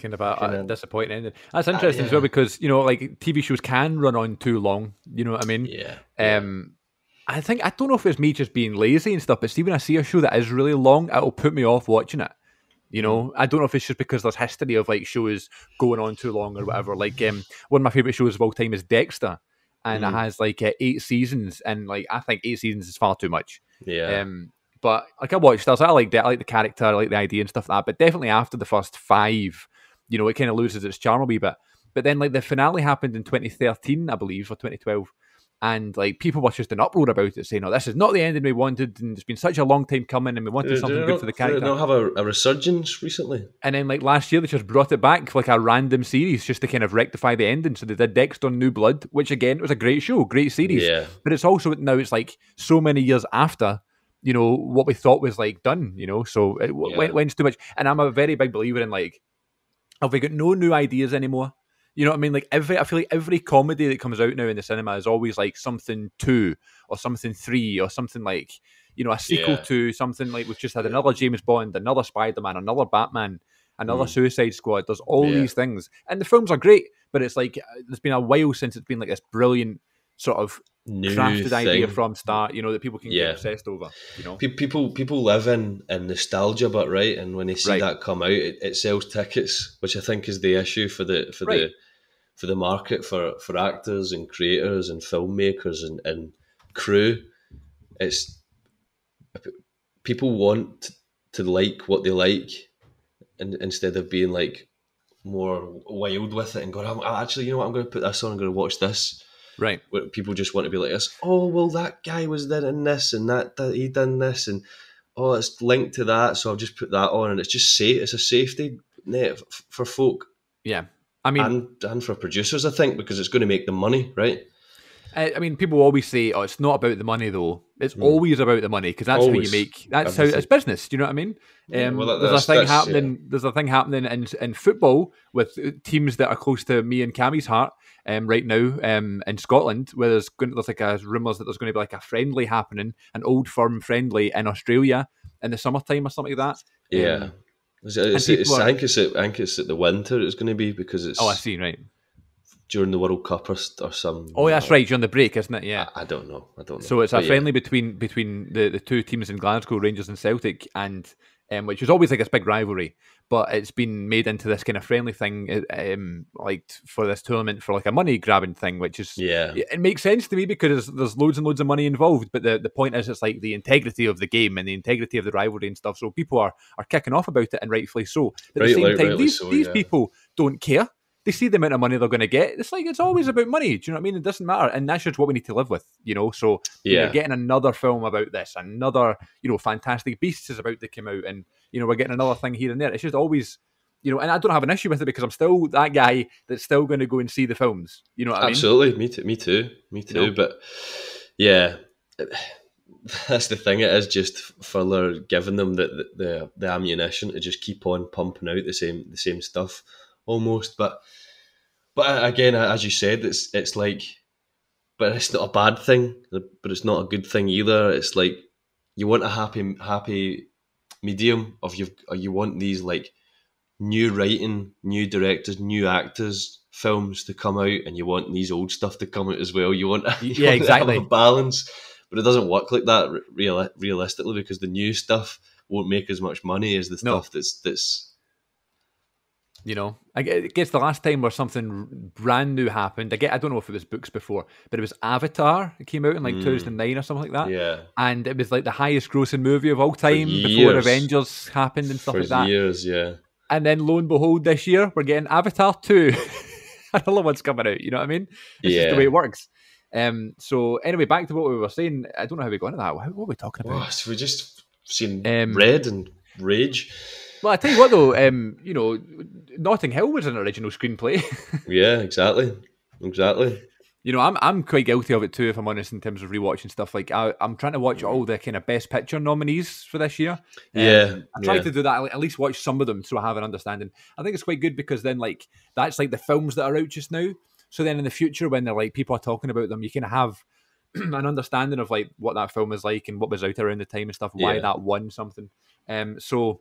kind of a, a disappointing ending. That's interesting as well because you know, like TV shows can run on too long. You know what I mean? yeah. Um, I think I don't know if it's me just being lazy and stuff, but see, when I see a show that is really long, it'll put me off watching it. You know, I don't know if it's just because there's history of like shows going on too long or whatever. Like um, one of my favorite shows of all time is Dexter, and it Mm. has like uh, eight seasons, and like I think eight seasons is far too much. yeah, Um, but like I watched, I was I like that, I like the character, I like the idea and stuff like that. But definitely after the first five, you know, it kind of loses its charm a wee bit. But then like the finale happened in 2013, I believe, or 2012. And like people were just in uproar about it, saying, "Oh, this is not the ending we wanted, and it's been such a long time coming, and we wanted Did- something good not- for the character." did it character." not have a, a resurgence recently? And then like last year, they just brought it back like a random series just to kind of rectify the ending. So they did Dexter New Blood, which again was a great show, great series Yeah, but it's also now it's like so many years after you know what we thought was like done you know so it Yeah. went, went too much and i'm a very big believer in like have we got no new ideas anymore you know what i mean like every i feel like every comedy that comes out now in the cinema is always like something two or something three or something like you know a sequel Yeah. to something like we've just had another james bond another spider-man another batman another Mm. suicide squad there's all Yeah. these things and the films are great but it's like uh, it's been a while since it's been like this brilliant sort of new crafted thing. idea from start. You know that people can Yeah. get obsessed over. You know, people people live in, in nostalgia, but right, and when they see Right. that come out, it, it sells tickets, which I think is the issue for the for Right. the for the market for, for actors and creators and filmmakers and, and crew. It's people want to like what they like, and instead of being like more wild with it and going, "I'm- actually, you know what, I'm going to put this on. I'm going to watch this right? where people just want to be like this. Oh well, that guy was there in this, and that, that he done this, and oh, it's linked to that, so I'll just put that on, and it's just safe. It's a safety net for folk Yeah, I mean, and and for producers, I think, because it's going to make them money, right? I, I mean, people always say, "Oh, it's not about the money, though." It's always about the money because that's how you. Make. That's Everything. how it's business. Do you know what I mean? Yeah, Um, well, that- there's a thing happening. There's a thing happening in in football with uh, teams that are close to me and Cammy's heart. Um, right now, um, in Scotland, where there's going, there's like a rumours that there's going to be like a friendly happening, an old firm friendly in Australia in the summertime or something like that. Yeah. Um, It's, it's, people it's, are- I think it's at, I think it's at the winter. It's going to be because it's oh, I see. Right. During the World Cup or, or some. Oh, that's right. During the break, isn't it? Yeah. I, I don't know. I don't know. So it's a But yeah. friendly between between the, the two teams in Glasgow, Rangers and Celtic, and um, which was always like a big rivalry, but it's been made into this kind of friendly thing, uh, um, like for this tournament for like a money grabbing thing, which is Yeah. it makes sense to me because there's, there's loads and loads of money involved. But the, the point is, it's like the integrity of the game and the integrity of the rivalry and stuff. So people are are kicking off about it, and rightfully so. But at the same right, time, these so, these yeah. people don't care. They see the amount of money they're going to get. It's like it's always mm-hmm. about money. Do you know what I mean? It doesn't matter, and that's just what we need to live with. You know, so you know, Yeah. getting another film about this, another you know, Fantastic Beasts is about to come out, and you know, we're getting another thing here and there. It's just always. You know, and I don't have an issue with it because I'm still that guy that's still going to go and see the films. You know what I mean? Absolutely, me too. Me too. Me too. know? But yeah, that's the thing. It is just further giving them the, the the the ammunition to just keep on pumping out the same the same stuff almost. But but again, as you said, it's it's like, but it's not a bad thing. But it's not a good thing either. It's like you want a happy happy medium of you. You want these like new writing, new directors, new actors, films to come out, and you want these old stuff to come out as well. You want, you Yeah, want exactly. a balance, but it doesn't work like that real, realistically because the new stuff won't make as much money as the No. stuff that's that's You know, I guess the last time where something brand new happened, I get I don't know if it was books before, but it was Avatar. It came out in like Mm. 2009 or something like that, yeah and it was like the highest grossing movie of all time before. Avengers happened and stuff for like that. years. Yeah, And then lo and behold, this year we're getting Avatar two. Another one's coming out. You know what I mean? It's just Yeah. the way it works. Um. So anyway, back to what we were saying. I don't know how we got into that. What what were we talking about? oh, so we just seen Um, red and rage. Well, I tell you what though. Um. You know, Notting Hill was an original screenplay. Yeah, exactly, exactly. You know, I'm I'm quite guilty of it too, if I'm honest, in terms of rewatching stuff. Like I, I'm trying to watch all the kind of best picture nominees for this year. Um, Yeah, I try yeah. to do that. At least watch some of them so I have an understanding. I think it's quite good because then, like, that's like the films that are out just now. So then in the future, when they're like people are talking about them, you can have an understanding of like what that film is like and what was out around the time and stuff. Why Yeah. that won something. Um. So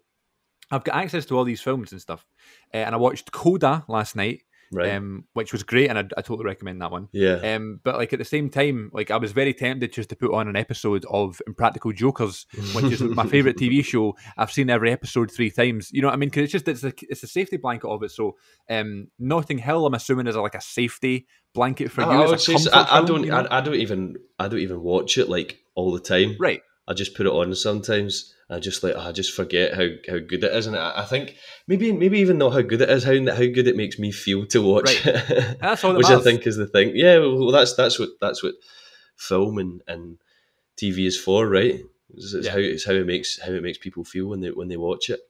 I've got access to all these films and stuff, uh, and I watched Coda last night. Right. Um, which was great, and I, I totally recommend that one. yeah. Um, but like at the same time, like I was very tempted just to put on an episode of Impractical Jokers, which is my favorite TV show. I've seen every episode three times. You know what I mean? Because it's just it's a it's a safety blanket of it. So, um, Notting Hill, I'm assuming is like a safety blanket for you. A say. I, I don't. you know? I, I don't even. I don't even watch it like all the time. right. I just put it on sometimes. I just like I just forget how, how good it is, and I, I think maybe maybe even not how good it is, how how good it makes me feel to watch, it. That's all that which matters. I think is the thing. Yeah, well, that's that's what that's what film and, and TV is for, right? It's, it's Yeah. how it's how it makes how it makes people feel when they when they watch it.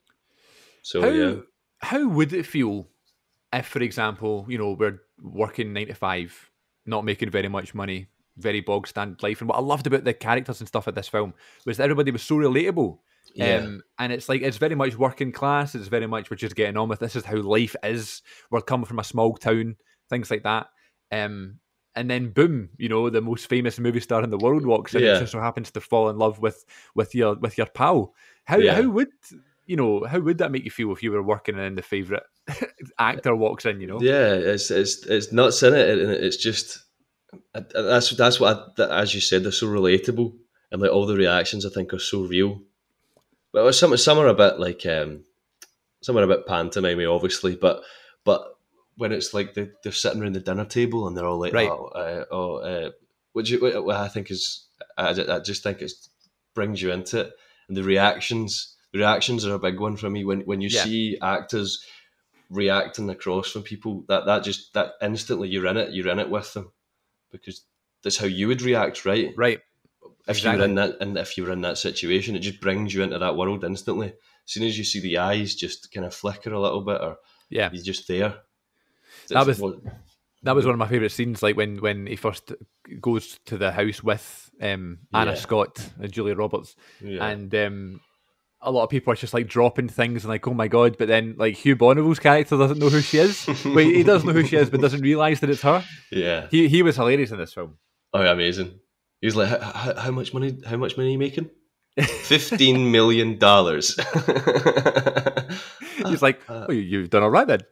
So How yeah, how would it feel if, for example, you know, we're working nine to five, not making very much money, very bog standard life, and what I loved about the characters and stuff of this film was that everybody was so relatable. Yeah. Um, and it's like it's very much working class. It's very much we're just getting on with. This is how life is. We're coming from a small town, things like that. Um, and then boom, you know, the most famous movie star in the world walks in. Yeah. and just so happens to fall in love with with your with your pal. How Yeah. how would you know how would that make you feel if you were working and then the favorite actor walks in? You know, yeah, it's it's it's nuts in it, and it's just that's that's what I, as you said they're so relatable and like all the reactions I think are so real. But some some are a bit like um, some are a bit pantomime, obviously, but but when it's like they, they're sitting around the dinner table and they're all like, Right. oh, uh, oh uh, which what I think is I, I just think it brings you into it, and the reactions the reactions are a big one for me when when you Yeah. see actors reacting across from people that that just that instantly you're in it you're in it with them because that's how you would react right Right. If you were in that and if you were in that situation it just brings you into that world instantly as soon as you see the eyes just kind of flicker a little bit or Yeah. you're just there That was- what- That was one of my favourite scenes, like when when he first goes to the house with um, Anna Yeah. Scott and Julia Roberts, yeah. and um, a lot of people are just like dropping things and like, oh my god! But then like Hugh Bonneville's character doesn't know who she is. Wait, he does know who she is, but doesn't realise that it's her. yeah He he was hilarious in this film. oh amazing he was like how, how, much money how much money are you making 15 million dollars He's like, oh, you- you've done all right then.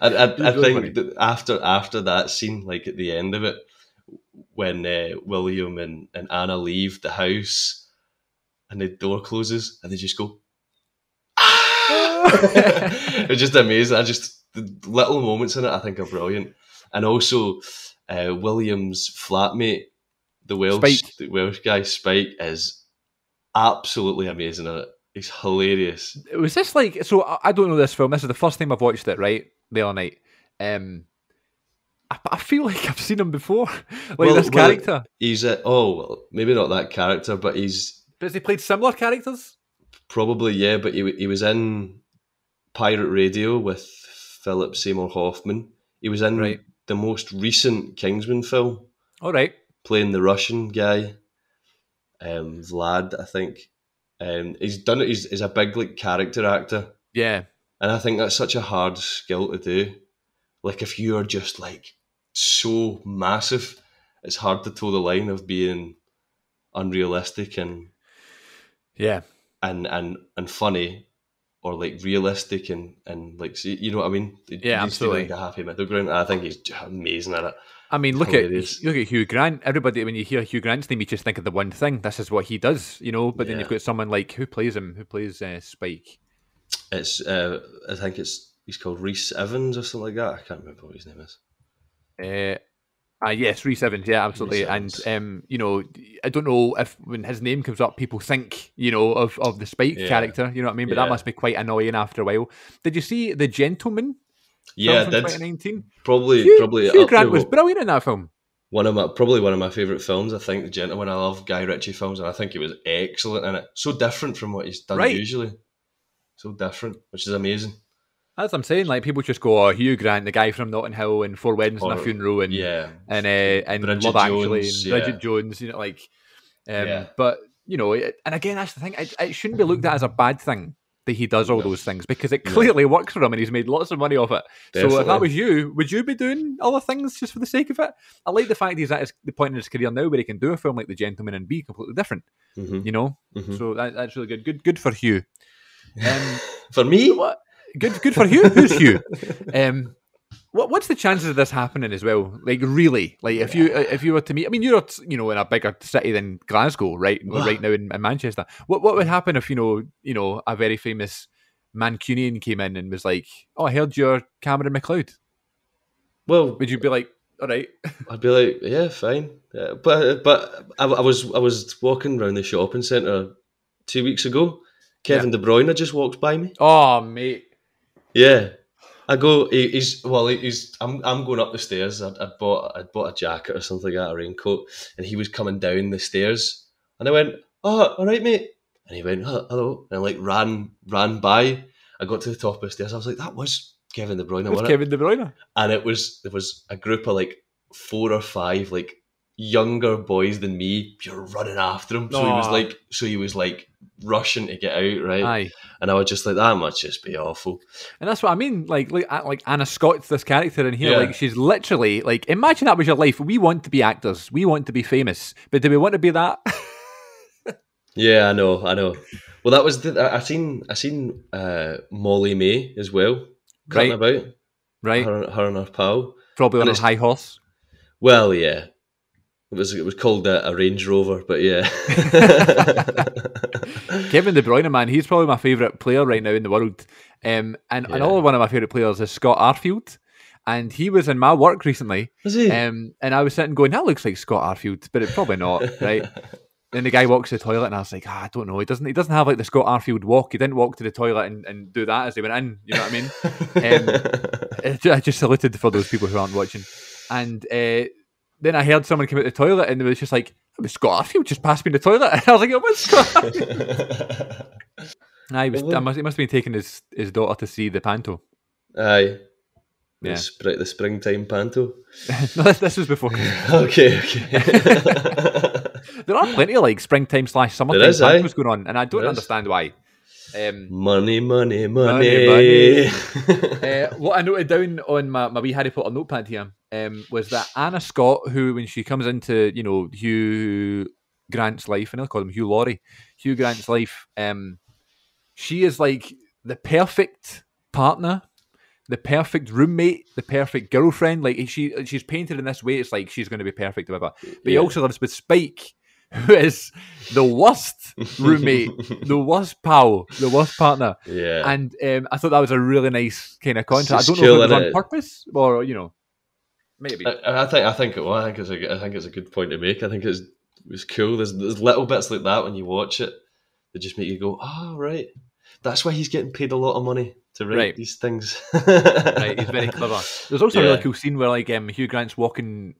I, I, I really think that after after that scene, like at the end of it, when uh, William and, and Anna leave the house and the door closes and they just go, "Ah!" it's just amazing. I just the little moments in it I think are brilliant, and also uh, William's flatmate, the Welsh Spike. the Welsh guy Spike, is absolutely amazing in it. He's hilarious. was this like so I don't know this film this is the first time i've watched it right the other night um i, I feel like i've seen him before like Well- this well- character He's a, oh well, maybe not that character, but he's but has he played similar characters Probably, yeah, but he, he was in Pirate Radio with Philip Seymour Hoffman. He was in Right. The most recent Kingsman film, all right playing the Russian guy, um, Vlad, I think. Um, he's done it. He's, he's a big like character actor, yeah and I think that's such a hard skill to do. Like if you are just like so massive, it's hard to toe the line of being unrealistic and yeah and and and funny or like realistic and and like see, you know what I mean? Yeah, absolutely. Like a happy middle ground. I think he's amazing at it. i mean look Hilarious. at look at hugh grant everybody when you hear hugh grant's name you just think of the one thing this is what he does you know but then you've got someone like who plays him who plays uh, spike It's uh, I think it's he's called Rhys Ifans or something like that. I can't remember what his name is. Uh, uh, yes, Rhys Ifans, yeah, absolutely. And um, you know, I don't know if when his name comes up, people think you know of, of the Spike Yeah. character. You know what I mean? But Yeah. that must be quite annoying after a while. Did you see the Gentleman? Yeah, from did 2019. probably Hugh, probably Hugh Grant was brilliant in that film. one of my probably one of my favorite films. I think The Gentleman. I love Guy Ritchie films, and I think he was excellent in it. So different from what he's done Right. usually. So different, which is amazing. What I'm saying. Like people just go, "Oh, Hugh Grant, the guy from Notting Hill and Four Weddings and a Or- Funeral," and Yeah, and uh, and Bridget Love Actually Jones, and Bridget. Jones. You know, like, um, Yeah. but you know, it, and again, that's the thing. It, it shouldn't be looked at as a bad thing that he does all those things because it clearly works for him and he's made lots of money off it. So if that was you, would you be doing other things just for the sake of it? I like the fact he's at his, the point in his career now where he can do a film like The Gentleman and be completely different. Mhm, You know, mhm. so that, that's really good. Good, good for Hugh. Um, For me, what? Good, good for Hugh. Who's Hugh? Um, what what's the chances of this happening as well? Like really, like if you if you were to meet, I mean, you're you know in a bigger city than Glasgow, right? right now in, in Manchester. What what would happen if you know you know a very famous Mancunian came in and was like, "Oh, I heard you're Cameron Macleod." well, Would you be like, "All right, I'd be like, yeah, fine. Yeah, but but I, I was I was walking around the shopping centre two weeks ago. Kevin De Bruyne just walked by me. oh mate, Yeah, I go. He, he's well. He's. I'm. I'm going up the stairs. I'd, I'd bought. I'd bought a jacket or something like that, a raincoat, and he was coming down the stairs, and I went, "Oh, all right, mate." And he went, "Huh, "Hello," and like ran ran by. I got to the top of the stairs. I was like, "That was Kevin De Bruyne, was wasn't it?" Kevin De Bruyne." and it was there was a group of like four or five like younger boys than me You're running after him so he was like so he was like rushing to get out right Aye. and i was just like that must just be awful And that's what I mean. Like, like, like Anna Scott's this character in here. Yeah. Like, she's literally like, imagine that was your life. We want to be actors. We want to be famous. But do we want to be that? yeah i know i know well that was the i seen i seen uh Molly-Mae as well Right. about right? her, her and her pal Probably on a high horse. Well, yeah. It was it was called a, a Range Rover, but yeah. Kevin De Bruyne, man, he's probably my favourite player right now in the world. Um, and Yeah. another one of my favourite players is Scott Arfield. And he was in my work recently. Was he? Um, and I was sitting going, that looks like Scott Arfield, but it's probably not, right? Then the guy walks to the toilet, and I was like, ah, I don't know. He doesn't. He doesn't have like the Scott Arfield walk. He didn't walk to the toilet and, and do that as they went in. You know what I mean? I I just saluted for those people who aren't watching. And uh, then I heard someone come out the toilet, and it was just like, it was Scott Arfield just passed me in the toilet. And I was like, it was Scott. Nah, he was. I must, he must have been taking his, his daughter to see the panto. Aye. Yeah. The, spring, the springtime panto. no, this, this was before. Okay, okay. There are plenty of like springtime slash summertime There is, aye. pantos going on, and I don't There is. understand why. Um, money, money, money. Money, uh, what I noted down on my, my wee Harry Potter notepad here um, was that Anna Scott, who when she comes into you know Hugh Grant's life, and I'll call him Hugh Laurie, Hugh Grant's life, um, she is like the perfect partner, the perfect roommate, the perfect girlfriend. Like she she's painted in this way, it's like she's going to be perfect, or whatever. But he also lives with Spike, who is the worst roommate, the worst pal, the worst partner. yeah. And um, I thought that was a really nice kind of contrast. I don't know if it was on innit? purpose or you know, maybe. I, I think I think it well, I think it's a I think it's a good point to make. I think it's it was cool. There's there's little bits like that when you watch it that just make you go, oh right, that's why he's getting paid a lot of money to write Right. these things. right, he's very clever. There's also a really cool scene where like um, Hugh Grant's walking.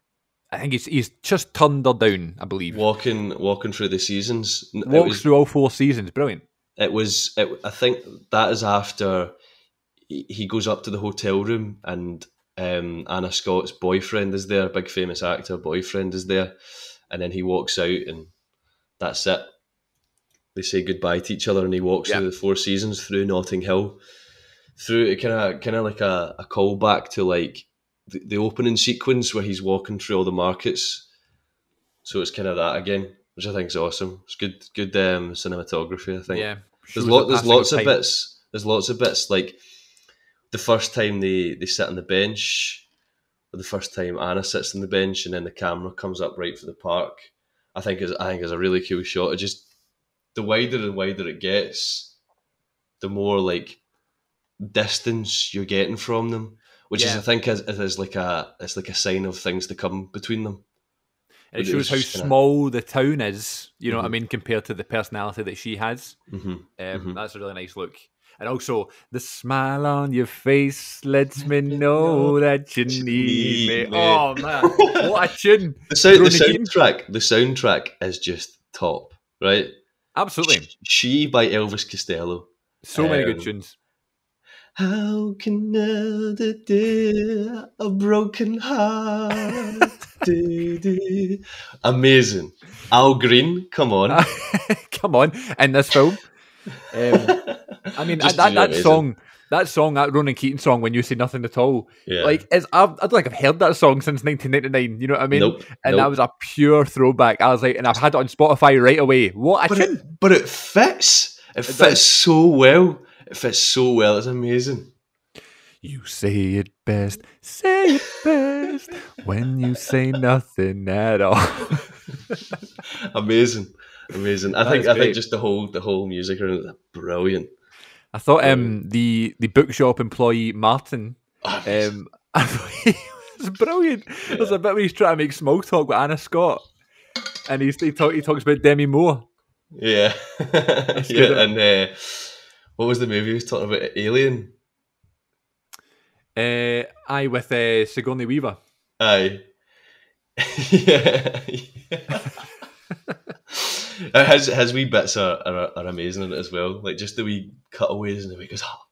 I think he's he's just turned her down. I believe walking walking through the seasons. Walks was, through all four seasons. Brilliant. it was it, I think that is after he he goes up to the hotel room and um, Anna Scott's boyfriend is there, a big famous actor boyfriend is there, and then he walks out and that's it. They say goodbye to each other and he walks Yeah. through the four seasons through Notting Hill, through it kind of kind of like a, a callback to like the, the opening sequence where he's walking through all the markets. So it's kind of that again, which I think is awesome. It's good good um, cinematography. I think Yeah, there's, lot, there's lots of bits. There's lots of bits like the first time they, they sit on the bench, or the first time Anna sits on the bench, and then the camera comes up right for the park. I think is I think is a really cool shot. It just the wider and wider it gets, the more like distance you're getting from them, which is I think is, is like a it's like a sign of things to come between them. It It shows how small the town is. You know what I Mhm. mean, compared to the personality that she has. hmm Um, Mhm. That's a really nice look. And also, the smile on your face lets me know that you need me. me. Oh man, what a tune! The, sound, the soundtrack, the soundtrack is just top, right? Absolutely, She by Elvis Costello. so many good Um, tunes. How can another day a broken heart? do, do. Amazing. Al Green, come on. Come on, in this film. Um, I mean, Just that, that song, that song, that Ronan Keating song, when you say nothing at all, yeah. like it's, I've, I don't think I've heard that song since 1999. You know what I mean? nope, And that was a pure throwback. I was like, and I've had it on Spotify right away. What but, tune! it, but it fits. It, fits does. so well. It fits so well. It's amazing. You say it best, say it best when you say nothing at all. amazing. Amazing. I That think I think just the whole the whole music around it brilliant. I thought um the the bookshop employee Martin um I thought he was brilliant. There's a bit where he's trying to make small talk with Anna Scott, and he's, he talk, he talks about Demi Moore. Yeah, yeah, and uh, what was the movie he was talking about? Alien. Uh, I with uh, Sigourney Weaver. Aye. yeah. Uh, his his wee bits are, are are amazing in it as well. Like just the wee cutaways and the he goes. "Ah."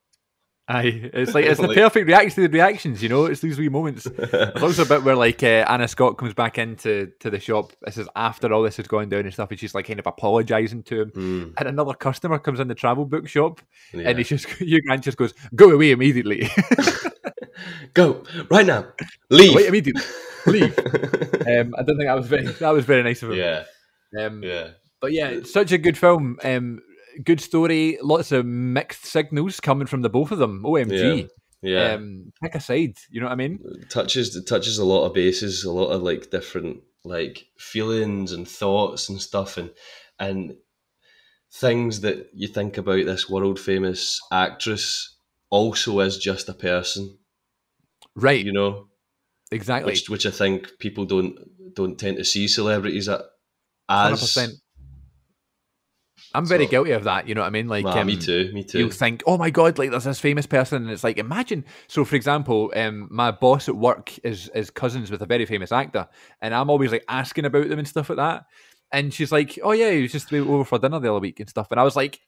Aye, it's like it's the Like- perfect reaction to the reactions. You know, it's these wee moments. There's also a bit where like uh, Anna Scott comes back into to the shop. This is after all this is going down and stuff, and she's like kind of apologising to him. Mm, And another customer comes in the travel book shop, yeah. and he just Hugh Grant just goes, "Go away immediately! Go right now. Leave. Wait immediately! Leave!" um, I don't think that was very that was very nice of him. yeah, Um, yeah. But yeah, such a good film. Um, good story. Lots of mixed signals coming from the both of them. OMG. Yeah, um, pick a side. You know what I mean? it touches it touches a lot of bases, a lot of like different like feelings and thoughts and stuff, and and things that you think about this world famous actress also is just a person, Right. you know, exactly. which which I think people don't don't tend to see celebrities at as. percent. I'm very So- guilty of that. You know what I mean? Like, Nah, me um, too, me too. You'll think, oh my god, like there's this famous person, and it's like, imagine. So, for example, um, my boss at work is is cousins with a very famous actor, and I'm always like asking about them and stuff like that. And she's like, oh yeah, he was just over for dinner the other week and stuff. And I was like,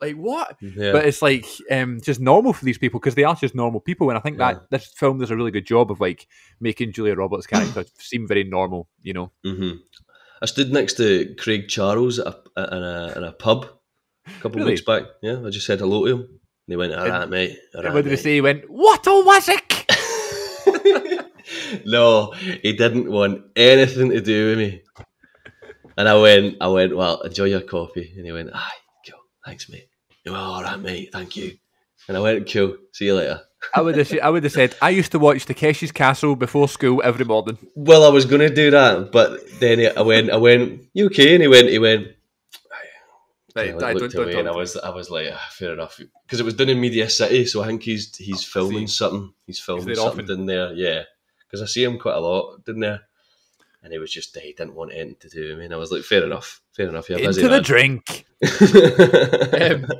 like what? yeah, But it's like um, just normal for these people because they are just normal people, and I think Yeah. that this film does a really good job of like making Julia Roberts' character seem very normal. You know, hmm I stood next to Craig Charles at a, in a in a pub a couple Really? of weeks back. Yeah, I just said hello to him, and he went, "All right, mate." All And right, what did he say? He went, "What a wazzick!" no, he didn't want anything to do with me. And I went, I went, well, enjoy your coffee. And he went, aye, cool, thanks, mate. He went, all right, mate, thank you. And I went, cool, see you later. I would have, I would have said, I used to watch The Takeshi's Castle before school every morning. Well, I was going to do that, but then he- I went, I went, you okay? And he went, he went, Right, I I don't, looked don't, away don't, and I was, I was like, ah, fair enough, because it was done in Media City, so I think he's he's filming something. He's filming something often? in there, yeah. Because I see him quite a lot, didn't there? And he was just he didn't want anything to do with me, and I was like, fair enough, fair enough. You're busy, into the man. drink.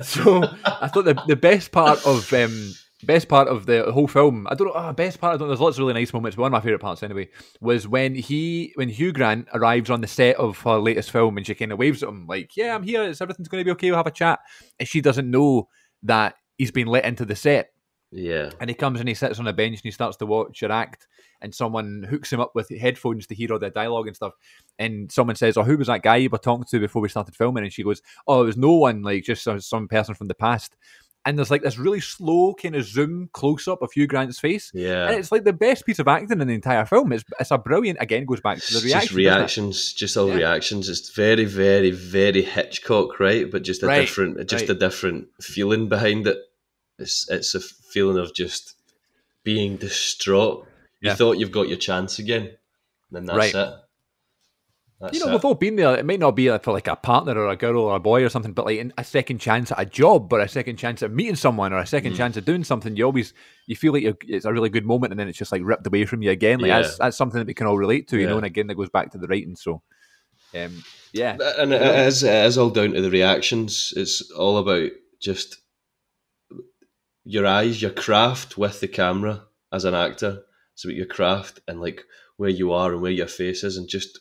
So I thought the, the best part of um, best part of the whole film, I don't know, ah, best part. I don't. There's lots of really nice moments, but one of my favorite parts anyway was when he when Hugh Grant arrives on the set of her latest film, and she kind of waves at him like, "Yeah, I'm here. It's everything's going to be okay. We'll have a chat." And she doesn't know that he's been let into the set. yeah, And he comes and he sits on a bench and he starts to watch her act. And someone hooks him up with headphones to hear all their dialogue and stuff. And someone says, "Oh, who was that guy you were talking to before we started filming?" And she goes, "Oh, it was no one, like just some, some person from the past." And there's like this really slow kind of zoom close up of Hugh Grant's face, Yeah, and it's like the best piece of acting in the entire film. It's it's a brilliant. Again, goes back to the It's reaction. just reactions, just all Yeah. reactions. It's very, very, very Hitchcock, right? But just a Right, different, just right. a different feeling behind it. It's it's a feeling of just being distraught. You Yeah. thought you've got your chance again, then that's Right. it. That's You know, it. we've all been there. It might not be for like a partner or a girl or a boy or something, but like a second chance at a job or a second chance at meeting someone or a second Mm. chance at doing something. You always you feel like you're, it's a really good moment, and then it's just like ripped away from you again. Like Yeah. that's that's something that we can all relate to, you know. And again, that goes back to the writing. So, um, yeah, and it is, it is all down to the reactions. It's all about just your eyes, your craft with the camera as an actor. It's about your craft and like where you are and where your face is, and just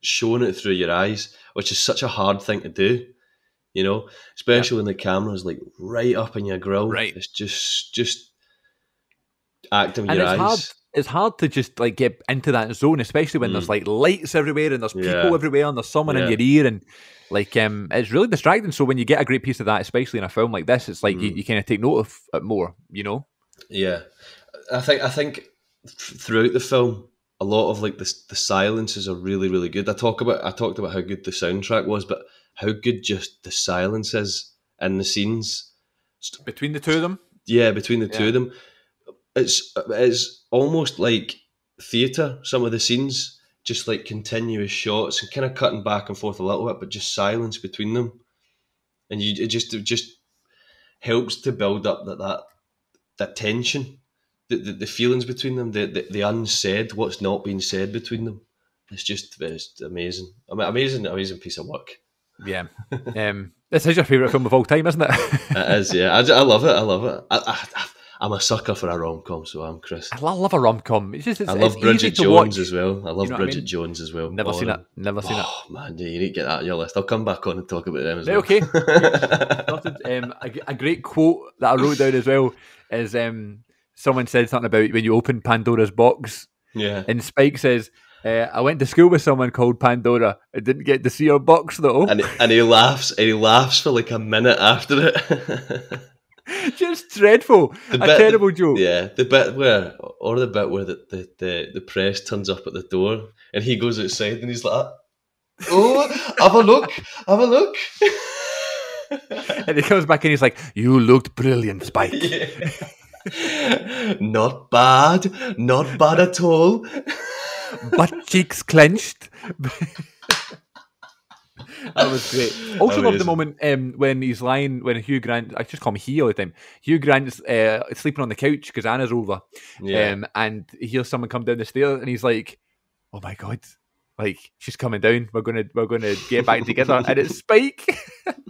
showing it through your eyes, which is such a hard thing to do. You know, especially when the camera's like right up in your grill. Right. It's just just acting with and your it's eyes. hard. It's hard to just like get into that zone, especially when there's Mm. like lights everywhere and there's people Yeah. everywhere and there's someone in your ear and like um, it's really distracting. So when you get a great piece of that, especially in a film like this, it's like you, Mm. you kind of take note of it more, you know. Yeah, I think I think throughout the film, a lot of like the the silences are really really good. I talk about I talked about how good the soundtrack was, but how good just the silence is in the scenes. Between the two of them, Yeah, between the two of them, it's it's almost like theatre. Some of the scenes, just like continuous shots and kind of cutting back and forth a little bit, but just silence between them, and you it just it just helps to build up that that that tension, the the, the feelings between them, the, the the unsaid, what's not being said between them. It's just it's amazing, I mean, amazing, amazing piece of work. yeah. um, this is your favorite film of all time, isn't it? It is, yeah. I, I love it. I love it. I, I, I'm a sucker for a rom com, so I'm Chris. I love a rom com. It's just it's, I love it's Bridget Jones watch. as well. I love You know what I Bridget mean? Jones as well. Never Oh, seen it. Never seen it. Oh man, you need to get that on your list. I'll come back on and talk about them as well. okay. Um, a, a great quote that I wrote down as well is um, someone said something about when you open Pandora's box, yeah. and Spike says, uh, "I went to school with someone called Pandora. I didn't get to see her box though." And and he laughs and he laughs for like a minute after it. just dreadful. The a bit- terrible joke. yeah, the bit where or the bit where the, the, the, the press turns up at the door and he goes outside and he's like, "Oh, have a look, have a look." and he comes back and he's like, "You looked brilliant, Spike." Yeah. not bad, not bad at all. Butt cheeks clenched. that was great. Also, love the moment um, when he's lying, when Hugh Grant, I just call him he all the time. Hugh Grant's uh, sleeping on the couch because Anna's over. Yeah, Um, and he hears someone come down the stairs and he's like, Oh my god. Like she's coming down. We're gonna we're gonna get back together. And it's Spike.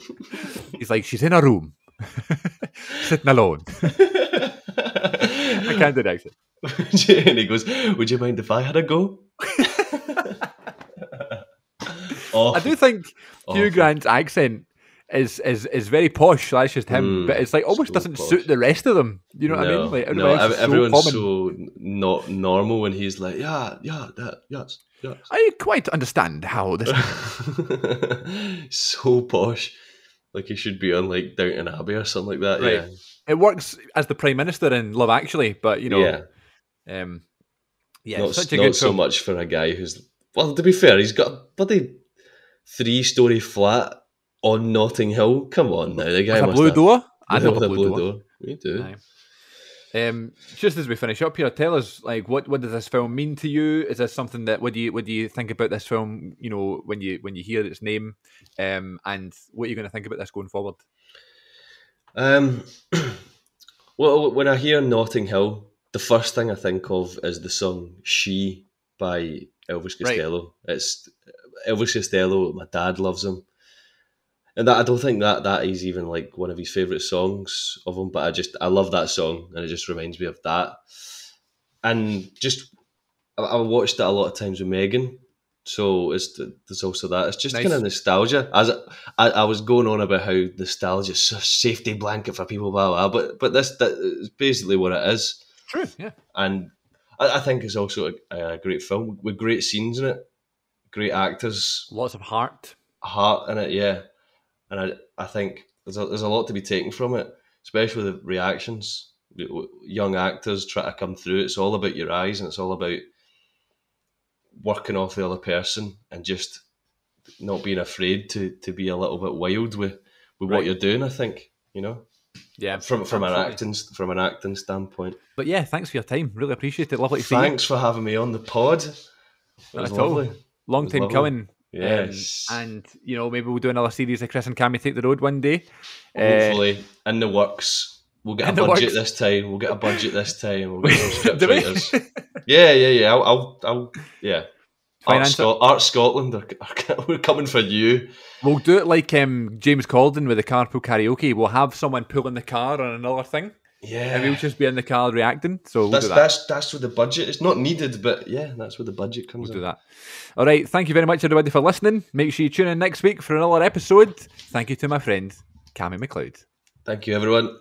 he's like, She's in a room. Sitting alone. I can't do the accent. and he goes, "Would you mind if I had a go?" oh, I do think Hugh Awful. Grant's accent is is is very posh. That's just him, Mm, but it's like almost so doesn't posh. suit the rest of them. You know what I mean? Like no, everybody else is so everyone's so not normal when he's like, "Yeah, yeah, that, yes, yes." I quite understand how this. so posh, like he should be on like Downton Abbey or something like that. Right. Yeah, it works as the prime minister in Love Actually, but you know, yeah. um, yeah, not such a not good so film. much for a guy who's well. To be fair, he's got a bloody three-story flat on Notting Hill. Come on now, the guy With a blue have, door. I love a a blue, door. Me too. Aye. Um, just as we finish up here, tell us like what what does this film mean to you? Is this something that what do you what do you think about this film? You know, when you when you hear its name, um, and what are you going to think about this going forward? Um, well, when I hear Notting Hill, the first thing I think of is the song "She" by Elvis Right. Costello. It's Elvis Costello. My dad loves him, and that I don't think that that is even like one of his favorite songs of him. But I just I love that song, and it just reminds me of that. And just I, I watched it a lot of times with Megan. So it's there's also that. It's just Nice. kind of nostalgia. As I, I was going on about how nostalgia is a safety blanket for people, blah blah. But but this that is basically what it is, True. Yeah. and I, I think it's also a, a great film with great scenes in it, great actors, Lots of heart. heart in it. Yeah, and I I think there's a, there's a lot to be taken from it, especially the reactions. Young actors try to come through. It's all about your eyes, and it's all about working off the other person and just not being afraid to to be a little bit wild with with Right. what you're doing. I think you know Yeah. from from an acting from an acting standpoint. But yeah, thanks for your time. Really appreciate it. Lovely to see you. Thanks for having me on the pod. Not at all. Long time lovely. coming. Um, Yes. and you know maybe we'll do another series of Chris and Cammy take the road one day. Uh, Hopefully, in the works. We'll get a budget this time. We'll get a budget this time. We'll get we? Yeah, yeah, yeah. I'll, I'll, I'll yeah. Art, Scot- Art Scotland, are, are, we're coming for you. We'll do it like um, James Corden with the carpool karaoke. We'll have someone pulling the car on another thing, Yeah, and we'll just be in the car reacting. So we'll that's do that. that's that's where the budget. It's not needed, but yeah, that's where the budget comes We'll do that. All right. Thank you very much, everybody, for listening. Make sure you tune in next week for another episode. Thank you to my friend Cammy Macleod. Thank you, everyone.